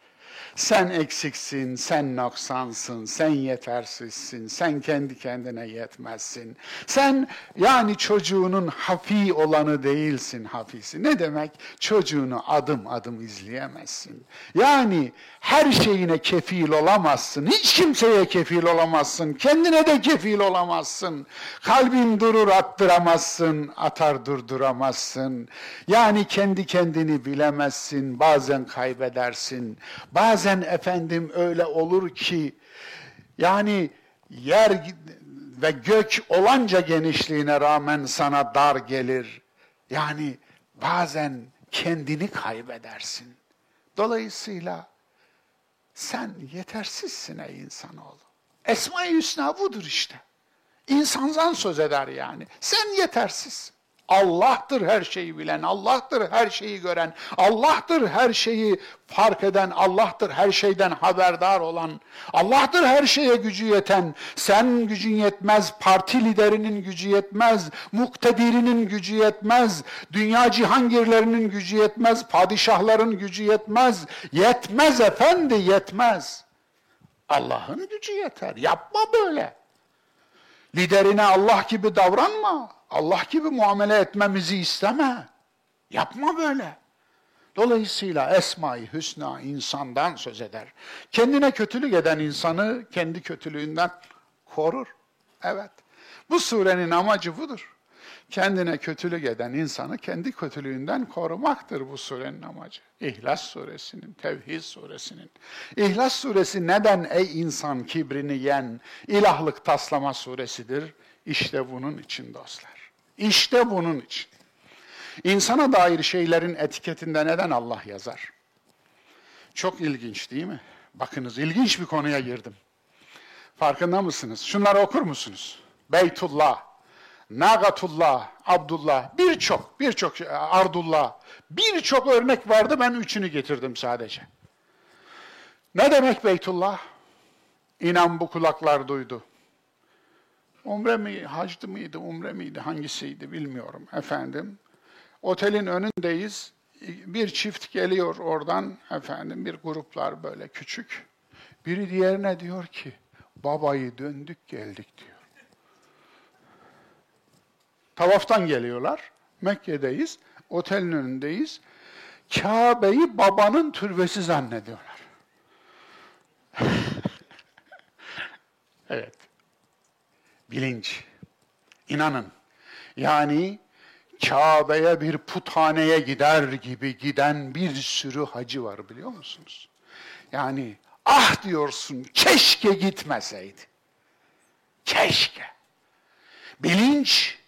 Sen eksiksin, sen noksansın, sen yetersizsin, sen kendi kendine yetmezsin. Sen yani çocuğunun hafi olanı değilsin hafisi. Ne demek? Çocuğunu adım adım izleyemezsin. Yani her şeyine kefil olamazsın. Hiç kimseye kefil olamazsın. Kendine de kefil olamazsın. Kalbin durur attıramazsın, atar durduramazsın. Yani kendi kendini bilemezsin. Bazen kaybedersin. Bazen bazen efendim öyle olur ki yani yer ve gök olanca genişliğine rağmen sana dar gelir. Yani bazen kendini kaybedersin. Dolayısıyla sen yetersizsin ey insanoğlu. Esma-i Hüsna budur işte. İnsandan söz eder yani. Sen yetersizsin. Allah'tır her şeyi bilen, Allah'tır her şeyi gören, Allah'tır her şeyi fark eden, Allah'tır her şeyden haberdar olan, Allah'tır her şeye gücü yeten. Sen gücün yetmez, parti liderinin gücü yetmez, muktedirinin gücü yetmez, dünya cihangirlerinin gücü yetmez, padişahların gücü yetmez. Yetmez efendi, yetmez. Allah'ın gücü yeter. Yapma böyle. Liderine Allah gibi davranma. Allah gibi muamele etmemizi isteme. Yapma böyle. Dolayısıyla Esma-i Hüsna insandan söz eder. Kendine kötülük eden insanı kendi kötülüğünden korur. Evet. Bu surenin amacı budur. Kendine kötülük eden insanı kendi kötülüğünden korumaktır bu surenin amacı. İhlas suresinin, Tevhid suresinin. İhlas suresi neden ey insan kibrini yen, ilahlık taslama suresidir? İşte bunun için dostlar. İşte bunun için. İnsana dair şeylerin etiketinde neden Allah yazar? Çok ilginç değil mi? Bakınız ilginç bir konuya girdim. Farkında mısınız? Şunları okur musunuz? Beytullah, Nagatullah, Abdullah, birçok, birçok, e, Ardullah, birçok örnek vardı ben üçünü getirdim sadece. Ne demek Beytullah? İnan bu kulaklar duydu. Umre mi, hacdı mıydı, umre miydi, hangisiydi bilmiyorum efendim. Otelin önündeyiz. Bir çift geliyor oradan efendim bir gruplar böyle küçük. Biri diğerine diyor ki babayı döndük geldik diyor. Tavaftan geliyorlar. Mekke'deyiz. Otelin önündeyiz. Kabe'yi babanın türbesi zannediyorlar. evet. Bilinç. İnanın. Yani Kabe'ye bir puthaneye gider gibi giden bir sürü hacı var biliyor musunuz? Yani ah diyorsun keşke gitmeseydi. Keşke. Bilinç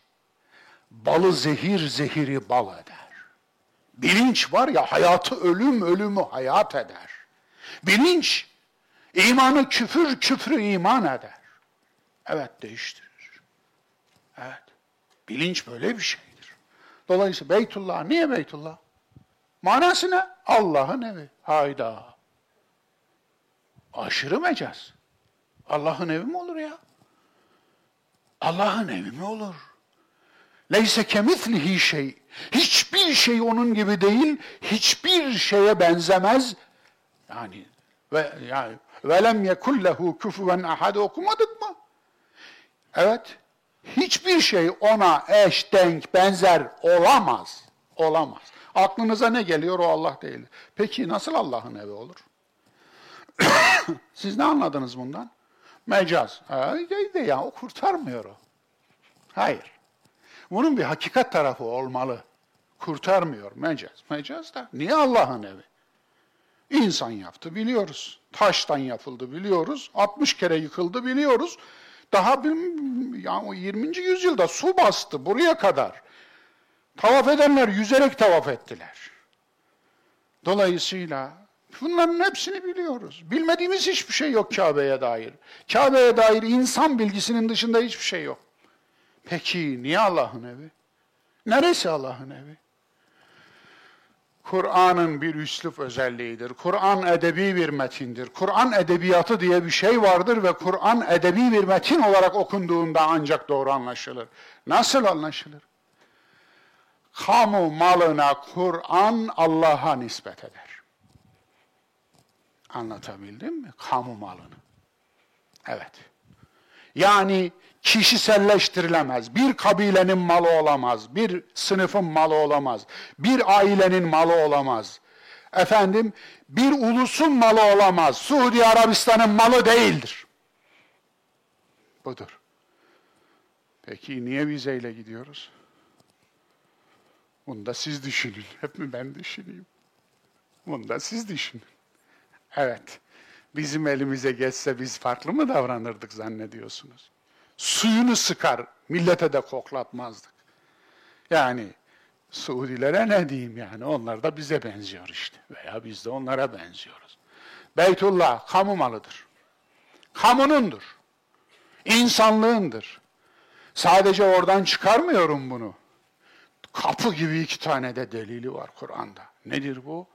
balı zehir zehiri bal eder. Bilinç var ya hayatı ölüm ölümü hayat eder. Bilinç imanı küfür küfrü iman eder. Evet değiştirir. Evet. Bilinç böyle bir şeydir. Dolayısıyla Beytullah niye Beytullah? Manası ne? Allah'ın evi. Hayda. Aşırı mecaz. Allah'ın evi mi olur ya? Allah'ın evi mi olur? Leyse kemislihi şey. Hiçbir şey onun gibi değil, hiçbir şeye benzemez. Yani ve yani velem yekullehu kufuven ahad okumadık? Evet. Hiçbir şey ona eş, denk, benzer olamaz. Olamaz. Aklınıza ne geliyor o Allah değil. Peki nasıl Allah'ın evi olur? Siz ne anladınız bundan? Mecaz. Ay, de ya o kurtarmıyor o. Hayır. Bunun bir hakikat tarafı olmalı. Kurtarmıyor mecaz. Mecaz da niye Allah'ın evi? İnsan yaptı biliyoruz. Taştan yapıldı biliyoruz. 60 kere yıkıldı biliyoruz. Daha bir, yani 20. yüzyılda su bastı buraya kadar. Tavaf edenler yüzerek tavaf ettiler. Dolayısıyla bunların hepsini biliyoruz. Bilmediğimiz hiçbir şey yok Kabe'ye dair. Kabe'ye dair insan bilgisinin dışında hiçbir şey yok. Peki niye Allah'ın evi? Neresi Allah'ın evi? Kur'an'ın bir üslup özelliğidir. Kur'an edebi bir metindir. Kur'an edebiyatı diye bir şey vardır ve Kur'an edebi bir metin olarak okunduğunda ancak doğru anlaşılır. Nasıl anlaşılır? Kamu malına Kur'an Allah'a nispet eder. Anlatabildim mi? Kamu malını. Evet. Yani kişiselleştirilemez. Bir kabilenin malı olamaz, bir sınıfın malı olamaz, bir ailenin malı olamaz. Efendim, bir ulusun malı olamaz. Suudi Arabistan'ın malı değildir. Budur. Peki niye vizeyle gidiyoruz? Bunu da siz düşünün. Hep mi ben düşüneyim? Bunu da siz düşünün. Evet. Bizim elimize geçse biz farklı mı davranırdık zannediyorsunuz? Suyunu sıkar, millete de koklatmazdık. Yani Suudilere ne diyeyim yani, onlar da bize benziyor işte veya biz de onlara benziyoruz. Beytullah kamu malıdır. Kamunundur. İnsanlığındır. Sadece oradan çıkarmıyorum bunu. Kapı gibi iki tane de delili var Kur'an'da. Nedir bu?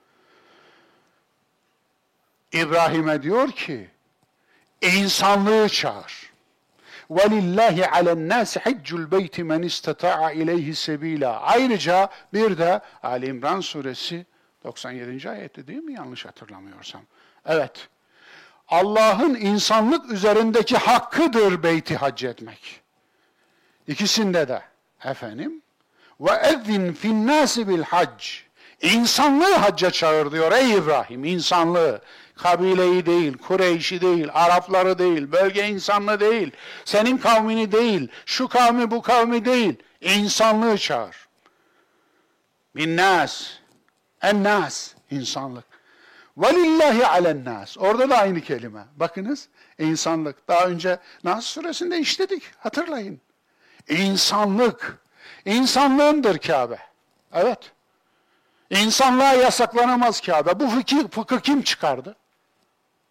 İbrahim'e diyor ki, insanlığı çağır. وَلِلَّهِ عَلَى النَّاسِ حِجُّ الْبَيْتِ مَنْ اِسْتَطَاعَ اِلَيْهِ سَب۪يلًا Ayrıca bir de Ali İmran suresi 97. ayette değil mi yanlış hatırlamıyorsam? Evet. Allah'ın insanlık üzerindeki hakkıdır beyti hac etmek. İkisinde de efendim ve ezzin fin nasi bil hac. İnsanlığı hacca çağır diyor ey İbrahim insanlığı. kabileyi değil, Kureyş'i değil, Arapları değil, bölge insanlığı değil, senin kavmini değil, şu kavmi bu kavmi değil, insanlığı çağır. Binnas, ennas, insanlık. Velillahi alennas. Orada da aynı kelime. Bakınız, insanlık. Daha önce Nas suresinde işledik, hatırlayın. İnsanlık. İnsanlığındır Kabe. Evet. İnsanlığa yasaklanamaz Kabe. Bu fıkıh, fıkıh kim çıkardı?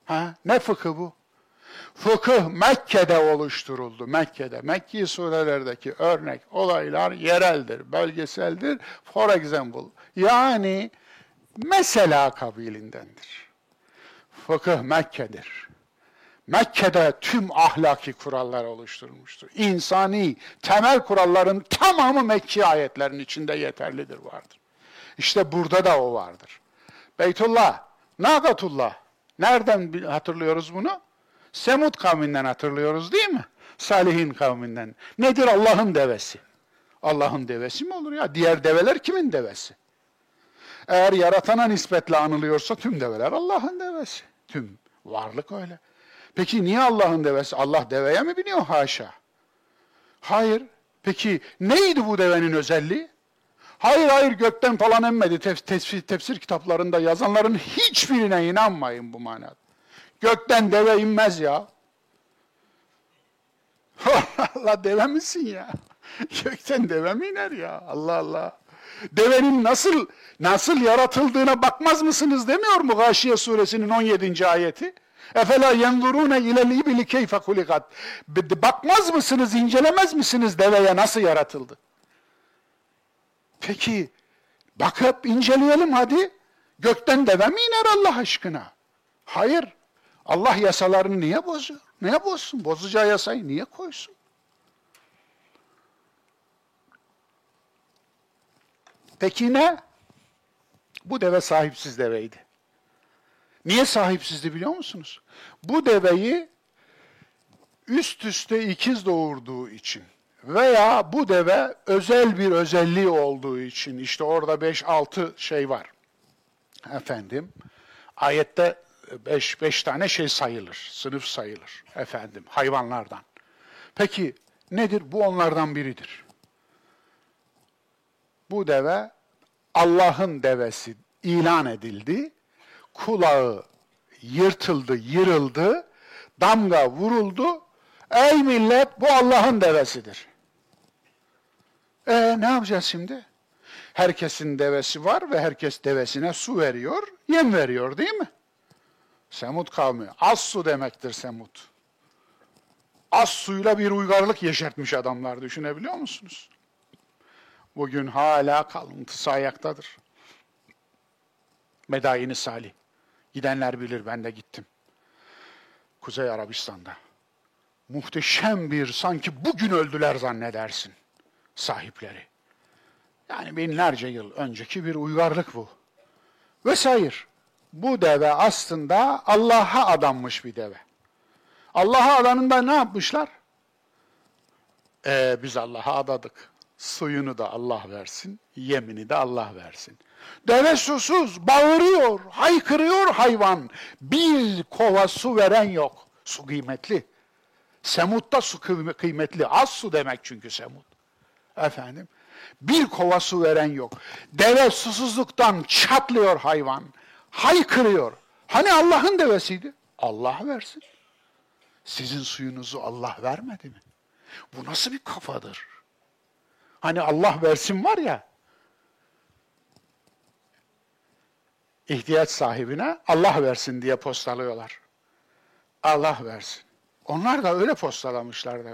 Ha? Ne fıkı bu? Fıkıh Mekke'de oluşturuldu. Mekke'de. Mekki surelerdeki örnek olaylar yereldir, bölgeseldir. For example. Yani mesela kabilindendir. Fıkıh Mekke'dir. Mekke'de tüm ahlaki kurallar oluşturulmuştur. İnsani temel kuralların tamamı Mekki ayetlerin içinde yeterlidir vardır. İşte burada da o vardır. Beytullah, Nagatullah. Nereden hatırlıyoruz bunu? Semud kavminden hatırlıyoruz değil mi? Salihin kavminden. Nedir Allah'ın devesi? Allah'ın devesi mi olur ya? Diğer develer kimin devesi? Eğer yaratana nispetle anılıyorsa tüm develer Allah'ın devesi. Tüm varlık öyle. Peki niye Allah'ın devesi? Allah deveye mi biniyor? Haşa. Hayır. Peki neydi bu devenin özelliği? Hayır hayır gökten falan emmedi. Tef tefsir, tefsir kitaplarında yazanların hiçbirine inanmayın bu manada. Gökten deve inmez ya. Allah deve misin ya? Gökten deve mi iner ya? Allah Allah. Devenin nasıl nasıl yaratıldığına bakmaz mısınız demiyor mu Gâşiye suresinin 17. ayeti? Efela yenzurune ilel ibili keyfe hulikat. Bakmaz mısınız, incelemez misiniz deveye nasıl yaratıldı? Peki bakıp inceleyelim hadi. Gökten deve mi iner Allah aşkına? Hayır. Allah yasalarını niye bozuyor? Niye bozsun? Bozacağı yasayı niye koysun? Peki ne? Bu deve sahipsiz deveydi. Niye sahipsizdi biliyor musunuz? Bu deveyi üst üste ikiz doğurduğu için veya bu deve özel bir özelliği olduğu için işte orada 5-6 şey var. Efendim ayette 5 5 tane şey sayılır, sınıf sayılır efendim hayvanlardan. Peki nedir? Bu onlardan biridir. Bu deve Allah'ın devesi ilan edildi kulağı yırtıldı, yırıldı, damga vuruldu. Ey millet bu Allah'ın devesidir. E ne yapacağız şimdi? Herkesin devesi var ve herkes devesine su veriyor, yem veriyor değil mi? Semut kavmi. Az su demektir Semut. Az suyla bir uygarlık yeşertmiş adamlar düşünebiliyor musunuz? Bugün hala kalıntısı ayaktadır. Medayini Salih. Gidenler bilir ben de gittim. Kuzey Arabistan'da. Muhteşem bir sanki bugün öldüler zannedersin sahipleri. Yani binlerce yıl önceki bir uygarlık bu. Vesaire. Bu deve aslında Allah'a adanmış bir deve. Allah'a adanında ne yapmışlar? Ee, biz Allah'a adadık. Suyunu da Allah versin, yemini de Allah versin. Deve susuz, bağırıyor, haykırıyor hayvan. Bir kova su veren yok. Su kıymetli. Semut'ta su kıymetli. Az su demek çünkü Semut. Efendim. Bir kova su veren yok. Deve susuzluktan çatlıyor hayvan. Haykırıyor. Hani Allah'ın devesiydi? Allah versin. Sizin suyunuzu Allah vermedi mi? Bu nasıl bir kafadır? Hani Allah versin var ya, ihtiyaç sahibine Allah versin diye postalıyorlar. Allah versin. Onlar da öyle postalamışlar da.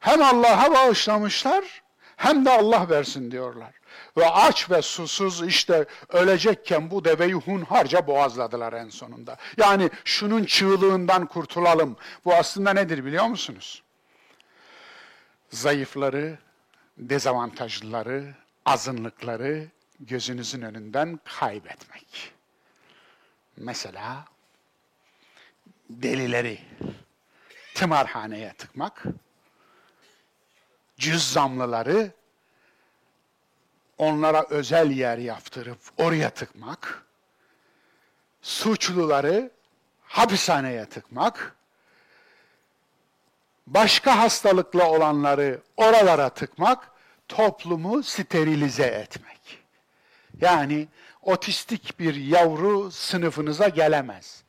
Hem Allah'a bağışlamışlar hem de Allah versin diyorlar. Ve aç ve susuz işte ölecekken bu deveyi hunharca boğazladılar en sonunda. Yani şunun çığlığından kurtulalım. Bu aslında nedir biliyor musunuz? Zayıfları, dezavantajlıları, azınlıkları gözünüzün önünden kaybetmek. Mesela delileri tımarhaneye tıkmak, cüzzamlıları onlara özel yer yaptırıp oraya tıkmak, suçluları hapishaneye tıkmak, başka hastalıklı olanları oralara tıkmak, toplumu sterilize etmek. Yani otistik bir yavru sınıfınıza gelemez.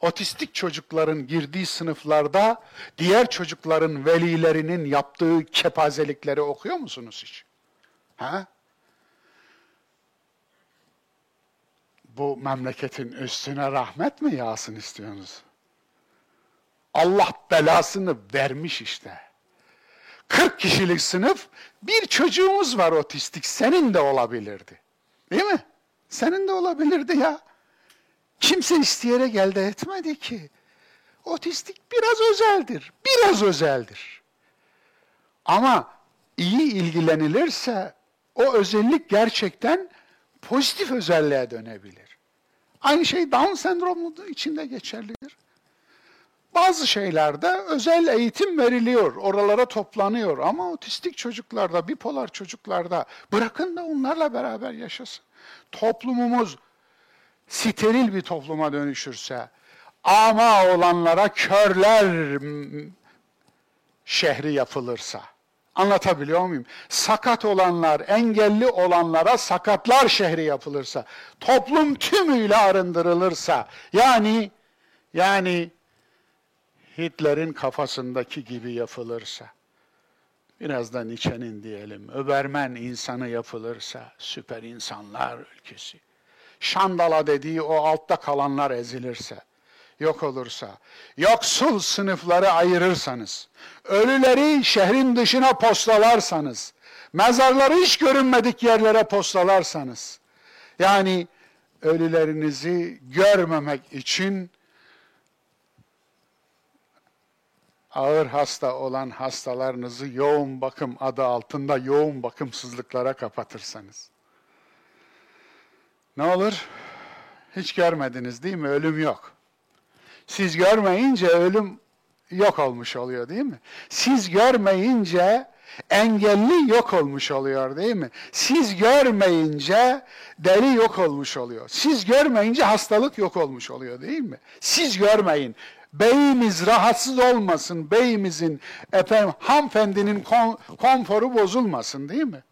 Otistik çocukların girdiği sınıflarda diğer çocukların velilerinin yaptığı kepazelikleri okuyor musunuz hiç? Ha? Bu memleketin üstüne rahmet mi yağsın istiyorsunuz? Allah belasını vermiş işte. 40 kişilik sınıf, bir çocuğumuz var otistik, senin de olabilirdi. Değil mi? Senin de olabilirdi ya. Kimse isteyerek elde etmedi ki. Otistik biraz özeldir, biraz özeldir. Ama iyi ilgilenilirse o özellik gerçekten pozitif özelliğe dönebilir. Aynı şey Down sendromu içinde geçerlidir. Bazı şeylerde özel eğitim veriliyor, oralara toplanıyor ama otistik çocuklarda, bipolar çocuklarda bırakın da onlarla beraber yaşasın. Toplumumuz steril bir topluma dönüşürse, ama olanlara körler şehri yapılırsa, Anlatabiliyor muyum? Sakat olanlar, engelli olanlara sakatlar şehri yapılırsa, toplum tümüyle arındırılırsa, yani yani Hitler'in kafasındaki gibi yapılırsa, biraz da Nietzsche'nin diyelim, öbermen insanı yapılırsa, süper insanlar ülkesi. Şandala dediği o altta kalanlar ezilirse, yok olursa, yoksul sınıfları ayırırsanız, ölüleri şehrin dışına postalarsanız, mezarları hiç görünmedik yerlere postalarsanız, yani ölülerinizi görmemek için ağır hasta olan hastalarınızı yoğun bakım adı altında yoğun bakımsızlıklara kapatırsanız. Ne olur? Hiç görmediniz değil mi? Ölüm yok. Siz görmeyince ölüm yok olmuş oluyor değil mi? Siz görmeyince engelli yok olmuş oluyor değil mi? Siz görmeyince deli yok olmuş oluyor. Siz görmeyince hastalık yok olmuş oluyor değil mi? Siz görmeyin. Beyimiz rahatsız olmasın, beyimizin, efendim, hanımefendinin kon, konforu bozulmasın değil mi?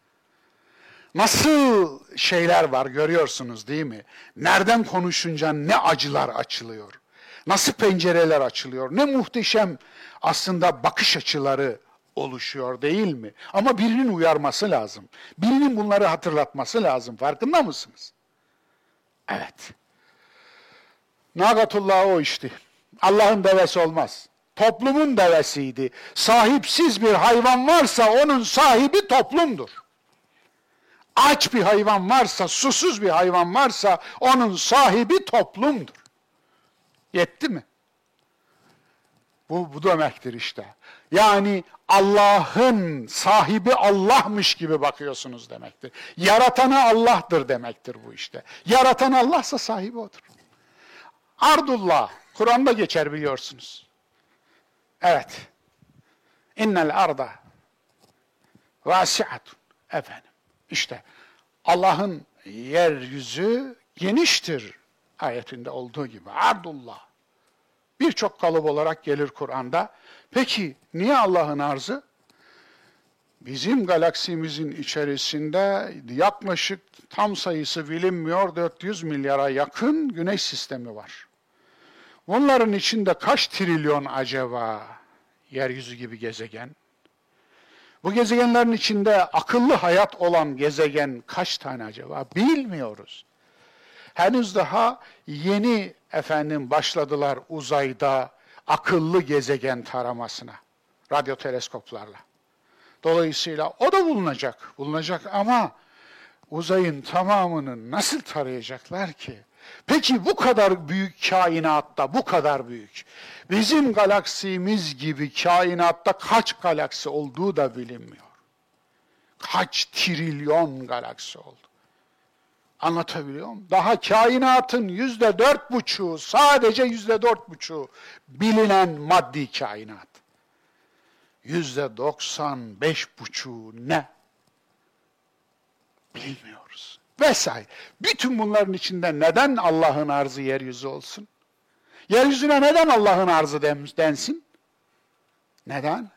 Nasıl şeyler var görüyorsunuz değil mi? Nereden konuşunca ne acılar açılıyor. Nasıl pencereler açılıyor. Ne muhteşem aslında bakış açıları oluşuyor değil mi? Ama birinin uyarması lazım. Birinin bunları hatırlatması lazım. Farkında mısınız? Evet. Nagatullah o işte. Allah'ın devesi olmaz. Toplumun devesiydi. Sahipsiz bir hayvan varsa onun sahibi toplumdur. Aç bir hayvan varsa, susuz bir hayvan varsa onun sahibi toplumdur. Yetti mi? Bu, bu demektir işte. Yani Allah'ın sahibi Allah'mış gibi bakıyorsunuz demektir. Yaratanı Allah'tır demektir bu işte. Yaratan Allah'sa sahibi odur. Ardullah, Kur'an'da geçer biliyorsunuz. Evet. İnnel arda vasiatun. Efendim. İşte Allah'ın yeryüzü geniştir ayetinde olduğu gibi. Ardullah. Birçok kalıp olarak gelir Kur'an'da. Peki niye Allah'ın arzı? Bizim galaksimizin içerisinde yaklaşık tam sayısı bilinmiyor 400 milyara yakın güneş sistemi var. Bunların içinde kaç trilyon acaba yeryüzü gibi gezegen? Bu gezegenlerin içinde akıllı hayat olan gezegen kaç tane acaba? Bilmiyoruz. Henüz daha yeni efendim başladılar uzayda akıllı gezegen taramasına. Radyo teleskoplarla. Dolayısıyla o da bulunacak. Bulunacak ama uzayın tamamını nasıl tarayacaklar ki? Peki bu kadar büyük kainatta, bu kadar büyük, bizim galaksimiz gibi kainatta kaç galaksi olduğu da bilinmiyor. Kaç trilyon galaksi oldu. Anlatabiliyor muyum? Daha kainatın yüzde dört buçuğu, sadece yüzde dört buçuğu bilinen maddi kainat. Yüzde doksan beş buçuğu ne? Bilmiyoruz. Vesaire. Bütün bunların içinde neden Allah'ın arzı yeryüzü olsun? Yeryüzüne neden Allah'ın arzı densin? Neden?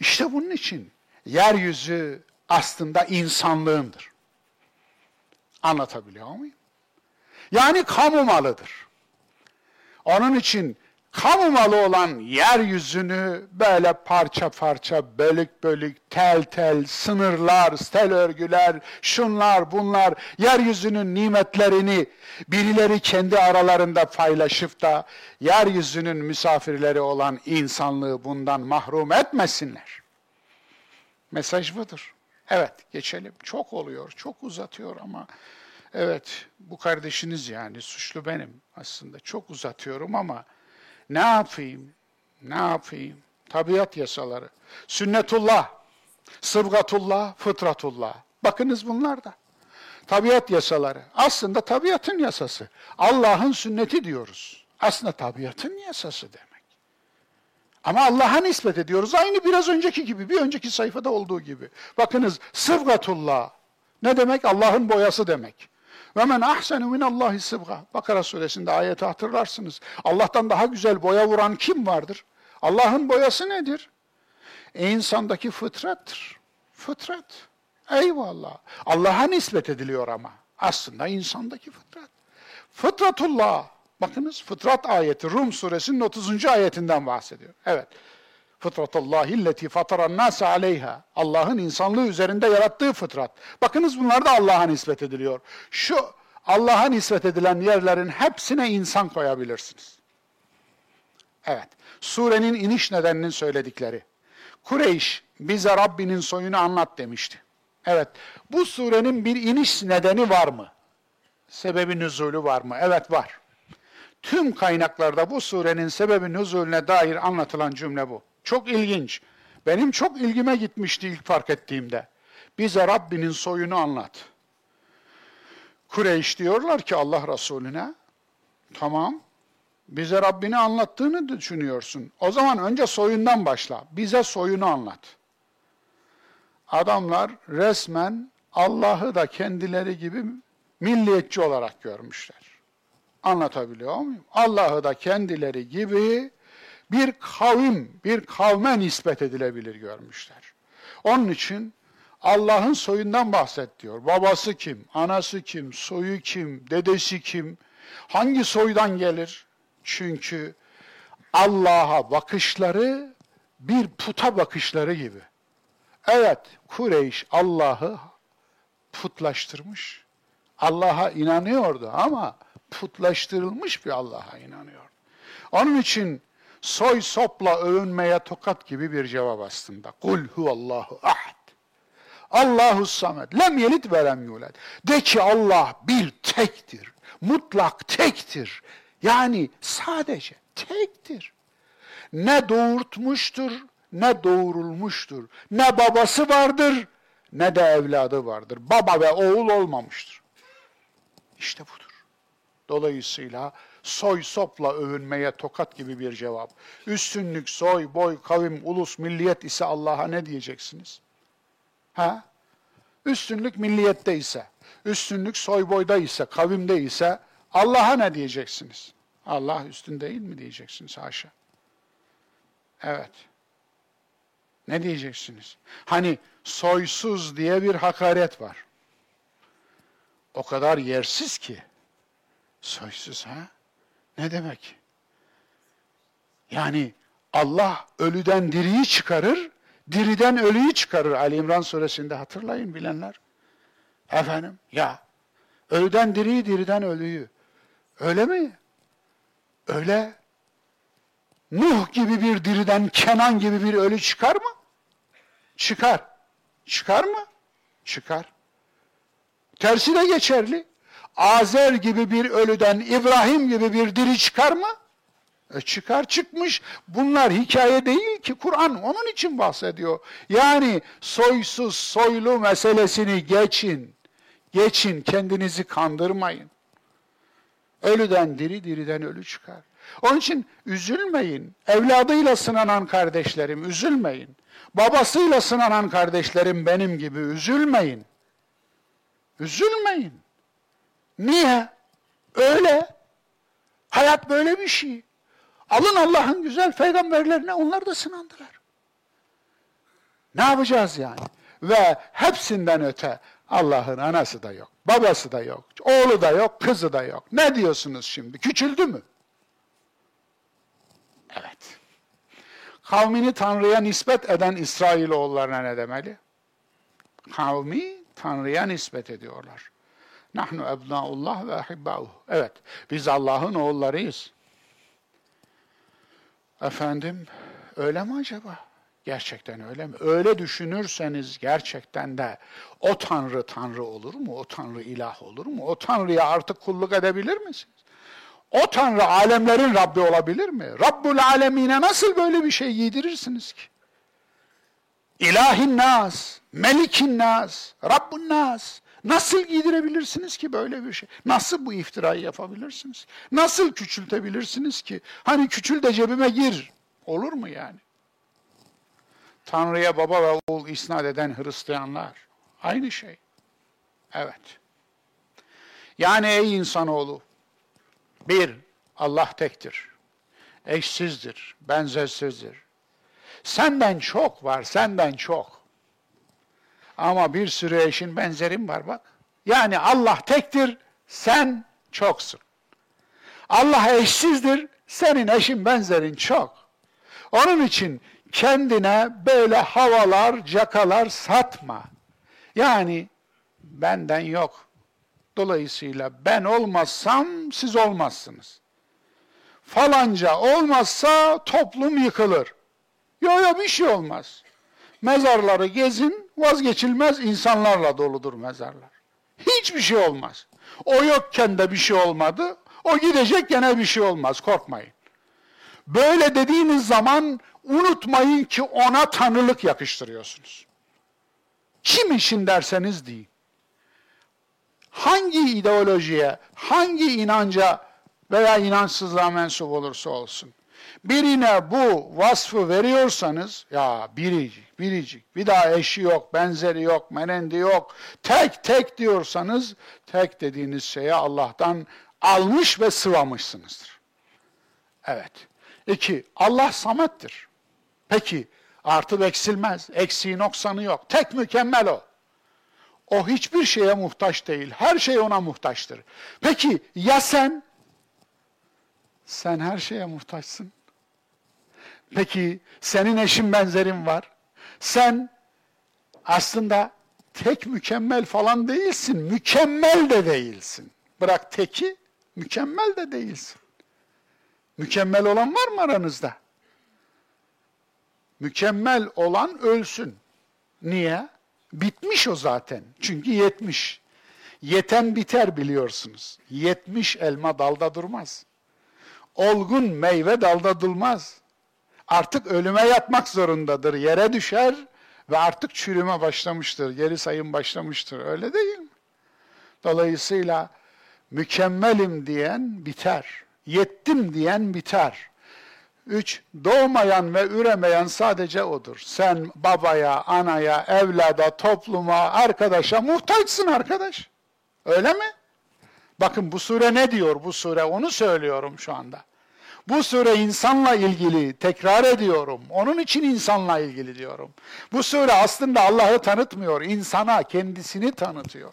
İşte bunun için yeryüzü aslında insanlığındır. Anlatabiliyor muyum? Yani kamu malıdır. Onun için kamu malı olan yeryüzünü böyle parça parça, bölük bölük, tel tel, sınırlar, tel örgüler, şunlar bunlar, yeryüzünün nimetlerini birileri kendi aralarında paylaşıp da yeryüzünün misafirleri olan insanlığı bundan mahrum etmesinler. Mesaj budur. Evet, geçelim. Çok oluyor, çok uzatıyor ama evet, bu kardeşiniz yani, suçlu benim aslında. Çok uzatıyorum ama ne yapayım? Ne yapayım? Tabiat yasaları. Sünnetullah, sıbgatullah, fıtratullah. Bakınız bunlar da. Tabiat yasaları. Aslında tabiatın yasası. Allah'ın sünneti diyoruz. Aslında tabiatın yasası demek. Ama Allah'a nispet ediyoruz. Aynı biraz önceki gibi, bir önceki sayfada olduğu gibi. Bakınız, sıvgatullah. Ne demek? Allah'ın boyası demek. Ve men ahsenu minallahi sıbga. Bakara suresinde ayeti hatırlarsınız. Allah'tan daha güzel boya vuran kim vardır? Allah'ın boyası nedir? E, insandaki fıtrattır. Fıtrat. Eyvallah. Allah'a nispet ediliyor ama. Aslında insandaki fıtrat. Fıtratullah. Bakınız fıtrat ayeti Rum suresinin 30. ayetinden bahsediyor. Evet. Fıtratallahi illeti fataran nase aleyha. Allah'ın insanlığı üzerinde yarattığı fıtrat. Bakınız bunlar da Allah'a nispet ediliyor. Şu Allah'a nispet edilen yerlerin hepsine insan koyabilirsiniz. Evet. Surenin iniş nedeninin söyledikleri. Kureyş bize Rabbinin soyunu anlat demişti. Evet. Bu surenin bir iniş nedeni var mı? Sebebi nüzulü var mı? Evet var. Tüm kaynaklarda bu surenin sebebi nüzulüne dair anlatılan cümle bu. Çok ilginç. Benim çok ilgime gitmişti ilk fark ettiğimde. Bize Rabbinin soyunu anlat. Kureyş diyorlar ki Allah Resulüne, tamam, bize Rabbini anlattığını düşünüyorsun. O zaman önce soyundan başla. Bize soyunu anlat. Adamlar resmen Allah'ı da kendileri gibi milliyetçi olarak görmüşler. Anlatabiliyor muyum? Allah'ı da kendileri gibi bir kavim, bir kavme nispet edilebilir görmüşler. Onun için Allah'ın soyundan bahset diyor. Babası kim, anası kim, soyu kim, dedesi kim, hangi soydan gelir? Çünkü Allah'a bakışları bir puta bakışları gibi. Evet, Kureyş Allah'ı putlaştırmış. Allah'a inanıyordu ama putlaştırılmış bir Allah'a inanıyor. Onun için soy sopla övünmeye tokat gibi bir cevap aslında. Kul huvallahu ahad. Allahu samed. Lem yelit ve lem yulad. De ki Allah bir tektir. Mutlak tektir. Yani sadece tektir. Ne doğurtmuştur, ne doğurulmuştur. Ne babası vardır, ne de evladı vardır. Baba ve oğul olmamıştır. İşte budur. Dolayısıyla soy sopla övünmeye tokat gibi bir cevap. Üstünlük, soy, boy, kavim, ulus, milliyet ise Allah'a ne diyeceksiniz? Ha? Üstünlük milliyette ise, üstünlük soy boyda ise, kavimde ise Allah'a ne diyeceksiniz? Allah üstün değil mi diyeceksiniz haşa. Evet. Ne diyeceksiniz? Hani soysuz diye bir hakaret var. O kadar yersiz ki. Soysuz ha? Ne demek? Yani Allah ölüden diriyi çıkarır, diriden ölüyü çıkarır. Ali İmran suresinde hatırlayın bilenler. Efendim ya ölüden diriyi, diriden ölüyü. Öyle mi? Öyle. Nuh gibi bir diriden Kenan gibi bir ölü çıkar mı? Çıkar. Çıkar mı? Çıkar. Tersi de geçerli. Azer gibi bir ölüden İbrahim gibi bir diri çıkar mı? E çıkar çıkmış. Bunlar hikaye değil ki Kur'an onun için bahsediyor. Yani soysuz soylu meselesini geçin. Geçin kendinizi kandırmayın. Ölüden diri, diriden ölü çıkar. Onun için üzülmeyin. Evladıyla sınanan kardeşlerim üzülmeyin. Babasıyla sınanan kardeşlerim benim gibi üzülmeyin. Üzülmeyin. Niye? Öyle. Hayat böyle bir şey. Alın Allah'ın güzel peygamberlerine onlar da sınandılar. Ne yapacağız yani? Ve hepsinden öte Allah'ın anası da yok, babası da yok, oğlu da yok, kızı da yok. Ne diyorsunuz şimdi? Küçüldü mü? Evet. Kavmini Tanrı'ya nispet eden İsrailoğullarına ne demeli? Kavmi Tanrı'ya nispet ediyorlar. Nahnu ebnaullah ve ahibbauh. Evet, biz Allah'ın oğullarıyız. Efendim, öyle mi acaba? Gerçekten öyle mi? Öyle düşünürseniz gerçekten de o Tanrı Tanrı olur mu? O Tanrı ilah olur mu? O Tanrı'ya artık kulluk edebilir misiniz? O Tanrı alemlerin Rabbi olabilir mi? Rabbul alemine nasıl böyle bir şey giydirirsiniz ki? İlahin nas, melikin nas, Rabbun nas. Nasıl giydirebilirsiniz ki böyle bir şey? Nasıl bu iftirayı yapabilirsiniz? Nasıl küçültebilirsiniz ki? Hani küçül de cebime gir. Olur mu yani? Tanrı'ya baba ve oğul isnat eden Hristiyanlar. Aynı şey. Evet. Yani ey insanoğlu, bir, Allah tektir. Eşsizdir, benzersizdir. Senden çok var, senden çok. Ama bir sürü eşin benzerin var bak. Yani Allah tektir, sen çoksun. Allah eşsizdir, senin eşin benzerin çok. Onun için kendine böyle havalar, cakalar satma. Yani benden yok. Dolayısıyla ben olmazsam siz olmazsınız. Falanca olmazsa toplum yıkılır. Yok yok bir şey olmaz. Mezarları gezin, vazgeçilmez insanlarla doludur mezarlar. Hiçbir şey olmaz. O yokken de bir şey olmadı, o gidecek gene bir şey olmaz, korkmayın. Böyle dediğiniz zaman unutmayın ki ona tanrılık yakıştırıyorsunuz. Kim için derseniz deyin. Hangi ideolojiye, hangi inanca veya inançsızlığa mensup olursa olsun. Birine bu vasfı veriyorsanız, ya biricik, biricik, bir daha eşi yok, benzeri yok, menendi yok, tek tek diyorsanız, tek dediğiniz şeye Allah'tan almış ve sıvamışsınızdır. Evet. İki, Allah samettir. Peki, artı eksilmez, eksiği noksanı yok. Tek mükemmel o. O hiçbir şeye muhtaç değil. Her şey ona muhtaçtır. Peki ya sen? Sen her şeye muhtaçsın. Peki senin eşin benzerin var. Sen aslında tek mükemmel falan değilsin. Mükemmel de değilsin. Bırak teki, mükemmel de değilsin. Mükemmel olan var mı aranızda? Mükemmel olan ölsün. Niye? Bitmiş o zaten. Çünkü yetmiş. Yeten biter biliyorsunuz. Yetmiş elma dalda durmaz. Olgun meyve dalda durmaz. Artık ölüme yatmak zorundadır. Yere düşer ve artık çürüme başlamıştır. Geri sayım başlamıştır. Öyle değil mi? Dolayısıyla mükemmelim diyen biter. Yettim diyen biter. Üç, doğmayan ve üremeyen sadece odur. Sen babaya, anaya, evlada, topluma, arkadaşa muhtaçsın arkadaş. Öyle mi? Bakın bu sure ne diyor bu sure? Onu söylüyorum şu anda. Bu sure insanla ilgili, tekrar ediyorum. Onun için insanla ilgili diyorum. Bu sure aslında Allah'ı tanıtmıyor, insana kendisini tanıtıyor.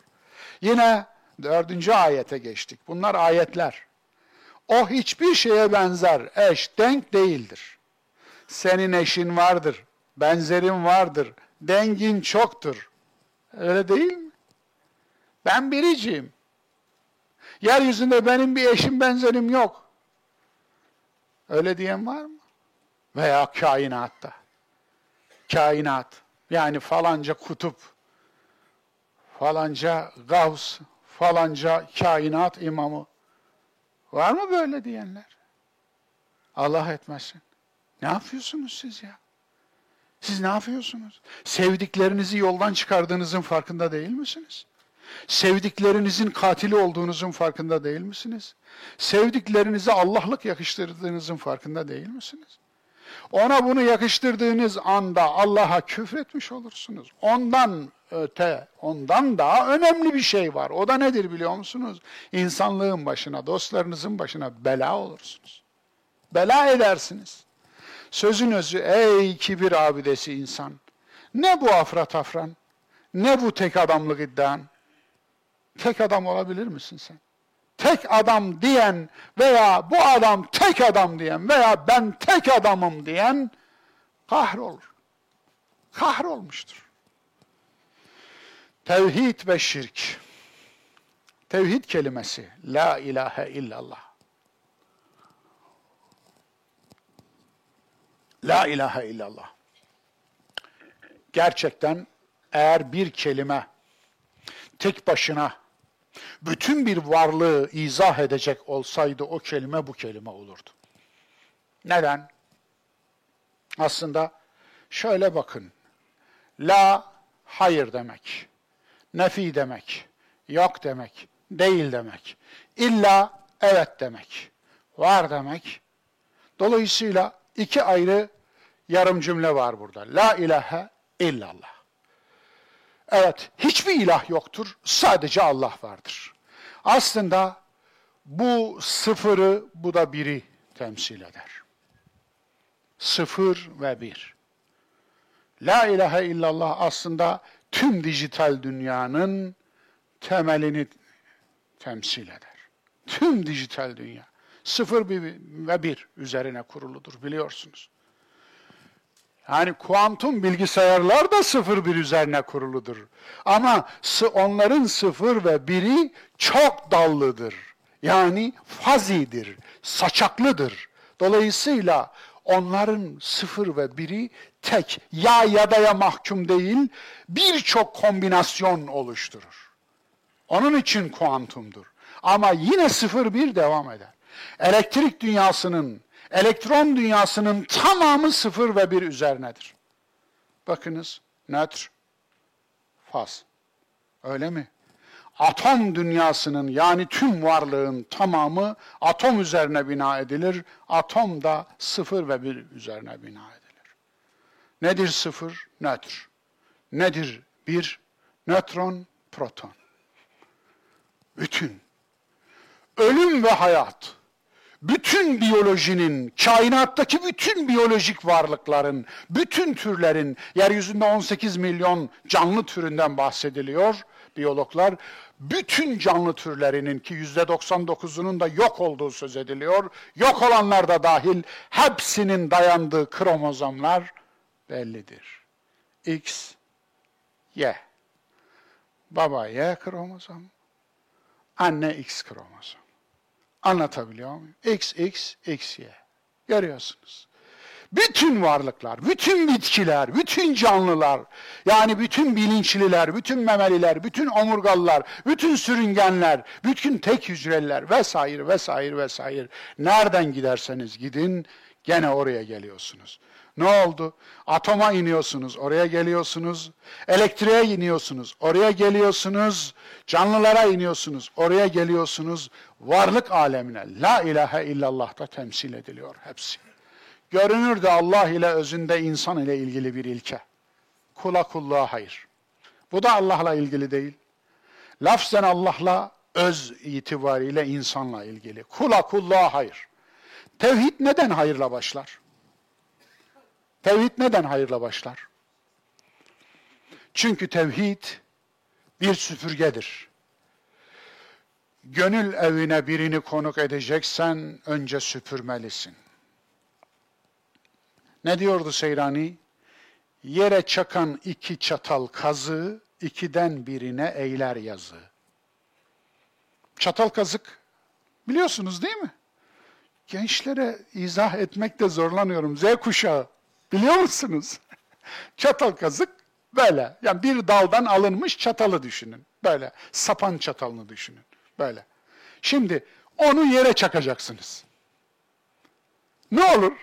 Yine dördüncü ayete geçtik. Bunlar ayetler. O hiçbir şeye benzer, eş, denk değildir. Senin eşin vardır, benzerin vardır, dengin çoktur. Öyle değil mi? Ben biriciyim. Yeryüzünde benim bir eşim benzerim yok. Öyle diyen var mı? Veya kainatta. Kainat. Yani falanca kutup, falanca gavs, falanca kainat imamı. Var mı böyle diyenler? Allah etmesin. Ne yapıyorsunuz siz ya? Siz ne yapıyorsunuz? Sevdiklerinizi yoldan çıkardığınızın farkında değil misiniz? Sevdiklerinizin katili olduğunuzun farkında değil misiniz? Sevdiklerinize Allah'lık yakıştırdığınızın farkında değil misiniz? Ona bunu yakıştırdığınız anda Allah'a küfretmiş olursunuz. Ondan öte, ondan daha önemli bir şey var. O da nedir biliyor musunuz? İnsanlığın başına, dostlarınızın başına bela olursunuz. bela edersiniz. Sözün özü ey kibir abidesi insan. Ne bu afra tafran? Ne bu tek adamlık iddian? Tek adam olabilir misin sen? Tek adam diyen veya bu adam tek adam diyen veya ben tek adamım diyen kahrolur. Kahrolmuştur. Tevhid ve şirk. Tevhid kelimesi la ilahe illallah. La ilahe illallah. Gerçekten eğer bir kelime tek başına bütün bir varlığı izah edecek olsaydı o kelime bu kelime olurdu. Neden? Aslında şöyle bakın. La hayır demek. Nefi demek. Yok demek. Değil demek. İlla evet demek. Var demek. Dolayısıyla iki ayrı yarım cümle var burada. La ilahe illallah. Evet, hiçbir ilah yoktur, sadece Allah vardır. Aslında bu sıfırı, bu da biri temsil eder. Sıfır ve bir. La ilahe illallah aslında tüm dijital dünyanın temelini temsil eder. Tüm dijital dünya. Sıfır ve bir üzerine kuruludur biliyorsunuz. Yani kuantum bilgisayarlar da sıfır bir üzerine kuruludur. Ama onların sıfır ve biri çok dallıdır. Yani fazidir, saçaklıdır. Dolayısıyla onların sıfır ve biri tek, ya ya da ya mahkum değil, birçok kombinasyon oluşturur. Onun için kuantumdur. Ama yine sıfır bir devam eder. Elektrik dünyasının elektron dünyasının tamamı sıfır ve bir üzerinedir. Bakınız, nötr, faz. Öyle mi? Atom dünyasının yani tüm varlığın tamamı atom üzerine bina edilir. Atom da sıfır ve bir üzerine bina edilir. Nedir sıfır? Nötr. Nedir bir? Nötron, proton. Bütün. Ölüm ve hayat bütün biyolojinin, kainattaki bütün biyolojik varlıkların, bütün türlerin, yeryüzünde 18 milyon canlı türünden bahsediliyor biyologlar. Bütün canlı türlerinin ki yüzde 99'unun da yok olduğu söz ediliyor. Yok olanlar da dahil hepsinin dayandığı kromozomlar bellidir. X, Y. Baba Y kromozom, anne X kromozom. Anlatabiliyor muyum? X, X, X, Y. Görüyorsunuz. Bütün varlıklar, bütün bitkiler, bütün canlılar, yani bütün bilinçliler, bütün memeliler, bütün omurgalılar, bütün sürüngenler, bütün tek hücreliler vesaire vesaire vesaire. Nereden giderseniz gidin gene oraya geliyorsunuz. Ne oldu? Atoma iniyorsunuz, oraya geliyorsunuz. Elektriğe iniyorsunuz, oraya geliyorsunuz. Canlılara iniyorsunuz, oraya geliyorsunuz. Varlık alemine la ilahe illallah da temsil ediliyor hepsi. Görünür de Allah ile özünde insan ile ilgili bir ilke. Kula kulluğa hayır. Bu da Allah'la ilgili değil. Lafzen Allah'la öz itibariyle insanla ilgili. Kula kulluğa hayır. Tevhid neden hayırla başlar? Tevhid neden hayırla başlar? Çünkü tevhid bir süpürgedir. Gönül evine birini konuk edeceksen önce süpürmelisin. Ne diyordu Seyrani? Yere çakan iki çatal kazı, ikiden birine eyler yazı. Çatal kazık biliyorsunuz değil mi? Gençlere izah etmekte zorlanıyorum. Z kuşağı. Biliyor musunuz? Çatal kazık böyle. Yani bir daldan alınmış çatalı düşünün. Böyle. Sapan çatalını düşünün. Böyle. Şimdi onu yere çakacaksınız. Ne olur?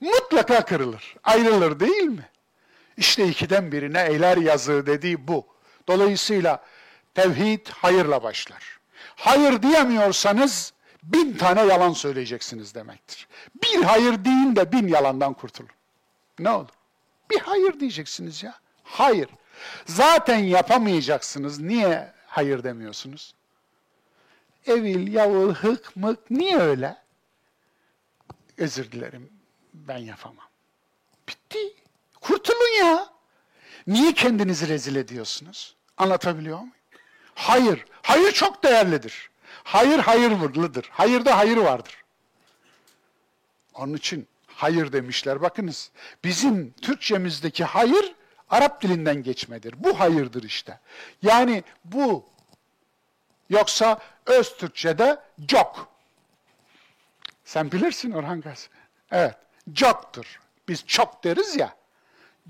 Mutlaka kırılır. Ayrılır değil mi? İşte ikiden birine eyler yazığı dediği bu. Dolayısıyla tevhid hayırla başlar. Hayır diyemiyorsanız bin tane yalan söyleyeceksiniz demektir. Bir hayır deyin de bin yalandan kurtulun. Ne olur? Bir hayır diyeceksiniz ya. Hayır. Zaten yapamayacaksınız. Niye hayır demiyorsunuz? Evil, yavul, hık, mık. Niye öyle? Özür dilerim. Ben yapamam. Bitti. Kurtulun ya. Niye kendinizi rezil ediyorsunuz? Anlatabiliyor muyum? Hayır. Hayır çok değerlidir. Hayır hayırlıdır. Hayırda hayır vardır. Onun için hayır demişler. Bakınız bizim Türkçemizdeki hayır Arap dilinden geçmedir. Bu hayırdır işte. Yani bu yoksa öz Türkçe'de çok. Sen bilirsin Orhan Gazi. Evet, coktur. Biz çok deriz ya,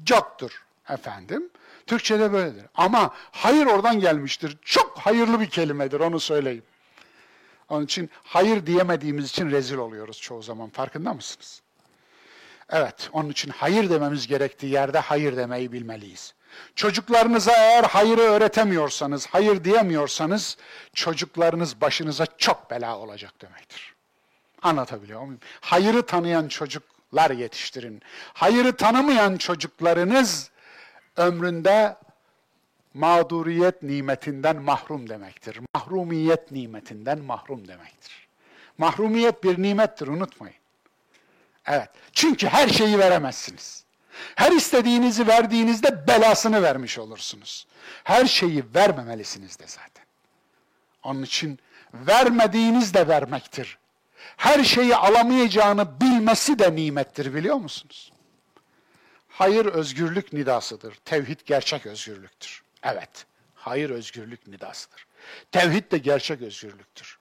coktur efendim. Türkçe'de böyledir. Ama hayır oradan gelmiştir. Çok hayırlı bir kelimedir, onu söyleyeyim. Onun için hayır diyemediğimiz için rezil oluyoruz çoğu zaman. Farkında mısınız? Evet, onun için hayır dememiz gerektiği yerde hayır demeyi bilmeliyiz. Çocuklarınıza eğer hayırı öğretemiyorsanız, hayır diyemiyorsanız, çocuklarınız başınıza çok bela olacak demektir. Anlatabiliyor muyum? Hayırı tanıyan çocuklar yetiştirin. Hayırı tanımayan çocuklarınız ömründe mağduriyet nimetinden mahrum demektir. Mahrumiyet nimetinden mahrum demektir. Mahrumiyet bir nimettir unutmayın. Evet. Çünkü her şeyi veremezsiniz. Her istediğinizi verdiğinizde belasını vermiş olursunuz. Her şeyi vermemelisiniz de zaten. Onun için vermediğiniz de vermektir. Her şeyi alamayacağını bilmesi de nimettir biliyor musunuz? Hayır özgürlük nidasıdır. Tevhid gerçek özgürlüktür. Evet, hayır özgürlük nidasıdır. Tevhid de gerçek özgürlüktür.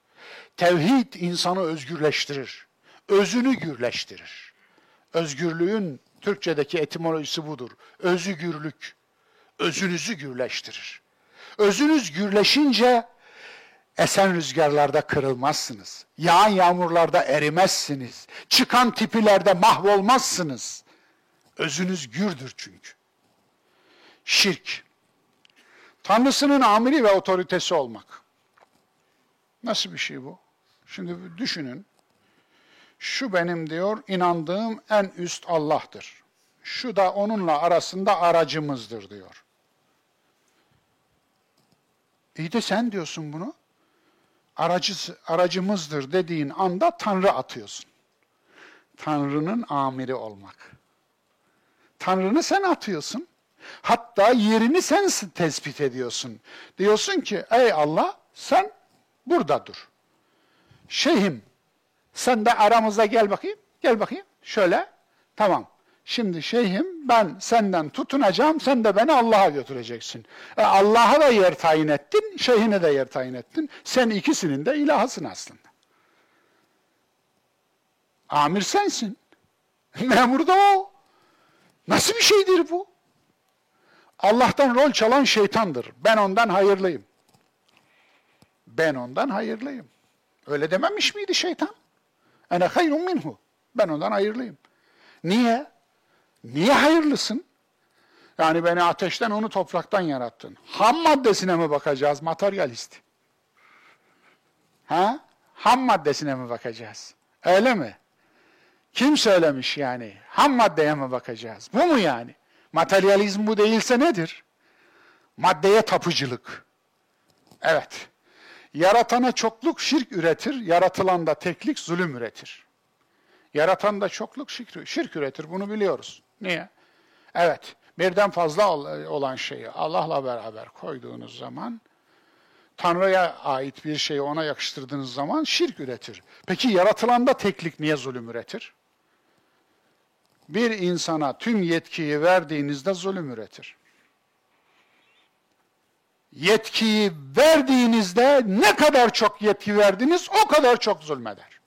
Tevhid insanı özgürleştirir. Özünü gürleştirir. Özgürlüğün Türkçedeki etimolojisi budur. Özgürlük. Özünüzü gürleştirir. Özünüz gürleşince esen rüzgarlarda kırılmazsınız. Yağan yağmurlarda erimezsiniz. Çıkan tipilerde mahvolmazsınız. Özünüz gürdür çünkü. Şirk. Tanrısının amiri ve otoritesi olmak. Nasıl bir şey bu? Şimdi düşünün. Şu benim diyor inandığım en üst Allah'tır. Şu da onunla arasında aracımızdır diyor. İyi de sen diyorsun bunu. Aracı, aracımızdır dediğin anda Tanrı atıyorsun. Tanrı'nın amiri olmak. Tanrı'nı sen atıyorsun. Hatta yerini sen tespit ediyorsun. Diyorsun ki ey Allah sen burada dur. Şeyhim sen de aramıza gel bakayım. Gel bakayım. Şöyle. Tamam. Şimdi şeyhim ben senden tutunacağım, sen de beni Allah'a götüreceksin. E, Allah'a da yer tayin ettin, şeyhine de yer tayin ettin. Sen ikisinin de ilahısın aslında. Amir sensin. Memur da o. Nasıl bir şeydir bu? Allah'tan rol çalan şeytandır. Ben ondan hayırlıyım. Ben ondan hayırlıyım. Öyle dememiş miydi şeytan? Ene hayrun minhu. Ben ondan hayırlıyım. Niye? Niye hayırlısın? Yani beni ateşten onu topraktan yarattın. Ham maddesine mi bakacağız materyalist? Ha? Ham maddesine mi bakacağız? Öyle mi? Kim söylemiş yani? Ham maddeye mi bakacağız? Bu mu yani? Materyalizm bu değilse nedir? Maddeye tapıcılık. Evet. Yaratana çokluk şirk üretir, yaratılan da teklik zulüm üretir. Yaratan da çokluk şirk, şirk üretir, bunu biliyoruz. Niye? Evet, birden fazla olan şeyi Allah'la beraber koyduğunuz zaman, Tanrı'ya ait bir şeyi ona yakıştırdığınız zaman şirk üretir. Peki yaratılanda teklik niye zulüm üretir? Bir insana tüm yetkiyi verdiğinizde zulüm üretir yetkiyi verdiğinizde ne kadar çok yetki verdiniz o kadar çok zulmeder.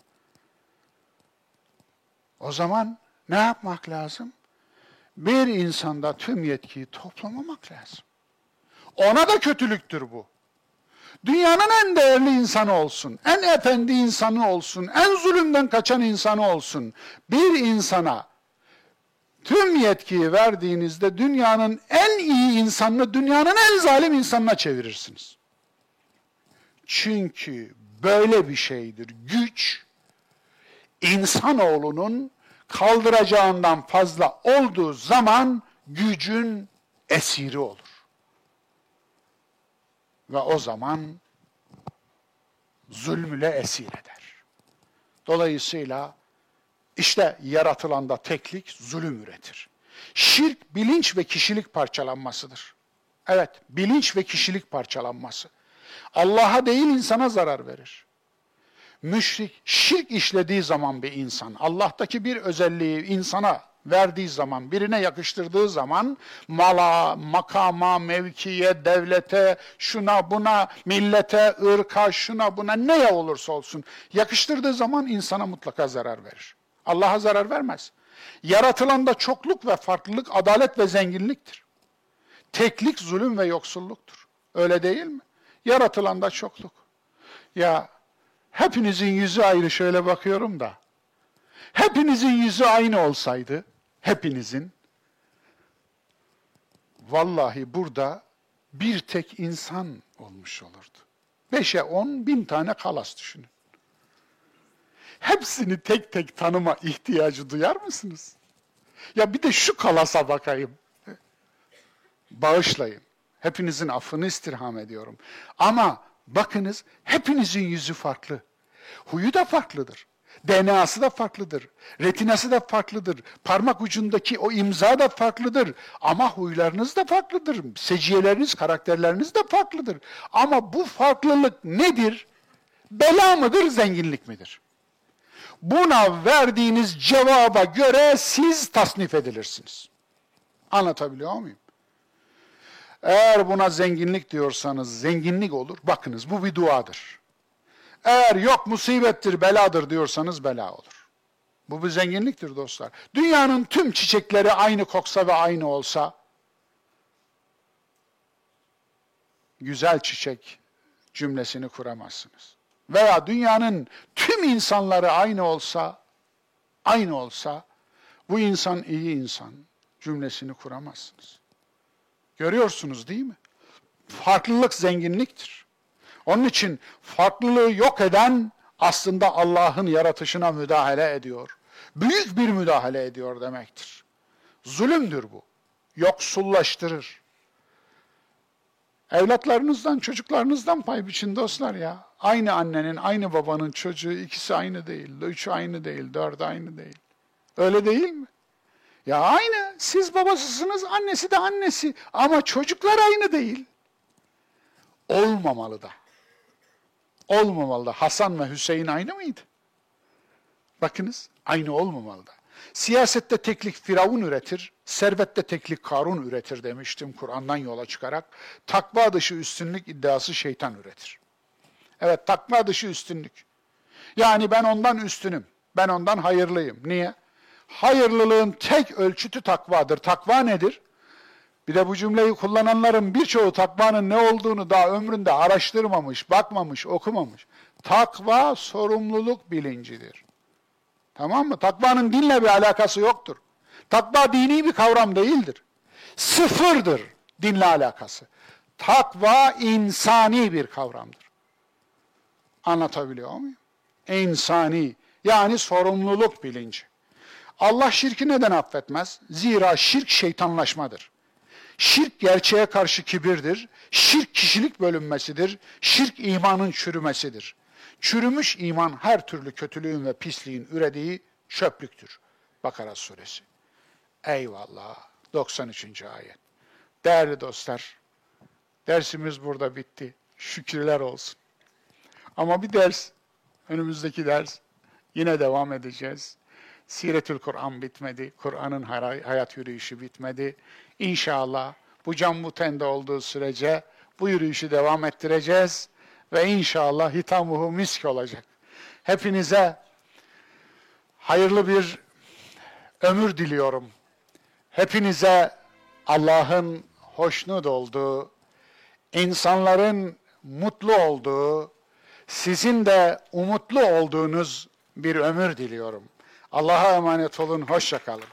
O zaman ne yapmak lazım? Bir insanda tüm yetkiyi toplamamak lazım. Ona da kötülüktür bu. Dünyanın en değerli insanı olsun, en efendi insanı olsun, en zulümden kaçan insanı olsun. Bir insana tüm yetkiyi verdiğinizde dünyanın en iyi insanını dünyanın en zalim insanına çevirirsiniz. Çünkü böyle bir şeydir. Güç insanoğlunun kaldıracağından fazla olduğu zaman gücün esiri olur. Ve o zaman zulmüle esir eder. Dolayısıyla İşte yaratılanda teklik zulüm üretir. Şirk bilinç ve kişilik parçalanmasıdır. Evet, bilinç ve kişilik parçalanması. Allah'a değil insana zarar verir. Müşrik, şirk işlediği zaman bir insan, Allah'taki bir özelliği insana verdiği zaman, birine yakıştırdığı zaman mala, makama, mevkiye, devlete, şuna buna, millete, ırka, şuna buna neye olursa olsun yakıştırdığı zaman insana mutlaka zarar verir. Allah'a zarar vermez. Yaratılanda çokluk ve farklılık adalet ve zenginliktir. Teklik zulüm ve yoksulluktur. Öyle değil mi? Yaratılanda çokluk. Ya hepinizin yüzü ayrı şöyle bakıyorum da. Hepinizin yüzü aynı olsaydı, hepinizin vallahi burada bir tek insan olmuş olurdu. Beşe on bin tane kalas düşünün. Hepsini tek tek tanıma ihtiyacı duyar mısınız? Ya bir de şu kalasa bakayım. Bağışlayın. Hepinizin affını istirham ediyorum. Ama bakınız hepinizin yüzü farklı. Huyu da farklıdır. DNA'sı da farklıdır. Retinası da farklıdır. Parmak ucundaki o imza da farklıdır. Ama huylarınız da farklıdır. Seciyeleriniz, karakterleriniz de farklıdır. Ama bu farklılık nedir? Bela mıdır, zenginlik midir? Buna verdiğiniz cevaba göre siz tasnif edilirsiniz. Anlatabiliyor muyum? Eğer buna zenginlik diyorsanız zenginlik olur. Bakınız bu bir duadır. Eğer yok musibettir, beladır diyorsanız bela olur. Bu bir zenginliktir dostlar. Dünyanın tüm çiçekleri aynı koksa ve aynı olsa, güzel çiçek cümlesini kuramazsınız. Veya dünyanın tüm insanları aynı olsa, aynı olsa, bu insan iyi insan cümlesini kuramazsınız. Görüyorsunuz değil mi? Farklılık zenginliktir. Onun için farklılığı yok eden aslında Allah'ın yaratışına müdahale ediyor. Büyük bir müdahale ediyor demektir. Zulümdür bu. Yoksullaştırır. Evlatlarınızdan, çocuklarınızdan pay biçin dostlar ya. Aynı annenin, aynı babanın çocuğu ikisi aynı değil. Üçü aynı değil, dördü aynı değil. Öyle değil mi? Ya aynı. Siz babasısınız, annesi de annesi. Ama çocuklar aynı değil. Olmamalı da. Olmamalı da. Hasan ve Hüseyin aynı mıydı? Bakınız, aynı olmamalı da. Siyasette teklik Firavun üretir, servette teklik Karun üretir demiştim Kur'an'dan yola çıkarak. Takva dışı üstünlük iddiası şeytan üretir. Evet, takva dışı üstünlük. Yani ben ondan üstünüm, ben ondan hayırlıyım. Niye? Hayırlılığın tek ölçütü takvadır. Takva nedir? Bir de bu cümleyi kullananların birçoğu takvanın ne olduğunu daha ömründe araştırmamış, bakmamış, okumamış. Takva sorumluluk bilincidir. Tamam mı? Takvanın dinle bir alakası yoktur. Takva dini bir kavram değildir. Sıfırdır dinle alakası. Takva insani bir kavramdır. Anlatabiliyor muyum? İnsani yani sorumluluk bilinci. Allah şirki neden affetmez? Zira şirk şeytanlaşmadır. Şirk gerçeğe karşı kibirdir. Şirk kişilik bölünmesidir. Şirk imanın çürümesidir. Çürümüş iman her türlü kötülüğün ve pisliğin ürediği çöplüktür. Bakara suresi. Eyvallah. 93. ayet. Değerli dostlar, dersimiz burada bitti. Şükürler olsun. Ama bir ders, önümüzdeki ders yine devam edeceğiz. Siretül Kur'an bitmedi. Kur'an'ın hayat yürüyüşü bitmedi. İnşallah bu can bu tende olduğu sürece bu yürüyüşü devam ettireceğiz ve inşallah hitamuhu misk olacak. Hepinize hayırlı bir ömür diliyorum. Hepinize Allah'ın hoşnut olduğu, insanların mutlu olduğu, sizin de umutlu olduğunuz bir ömür diliyorum. Allah'a emanet olun, hoşça kalın.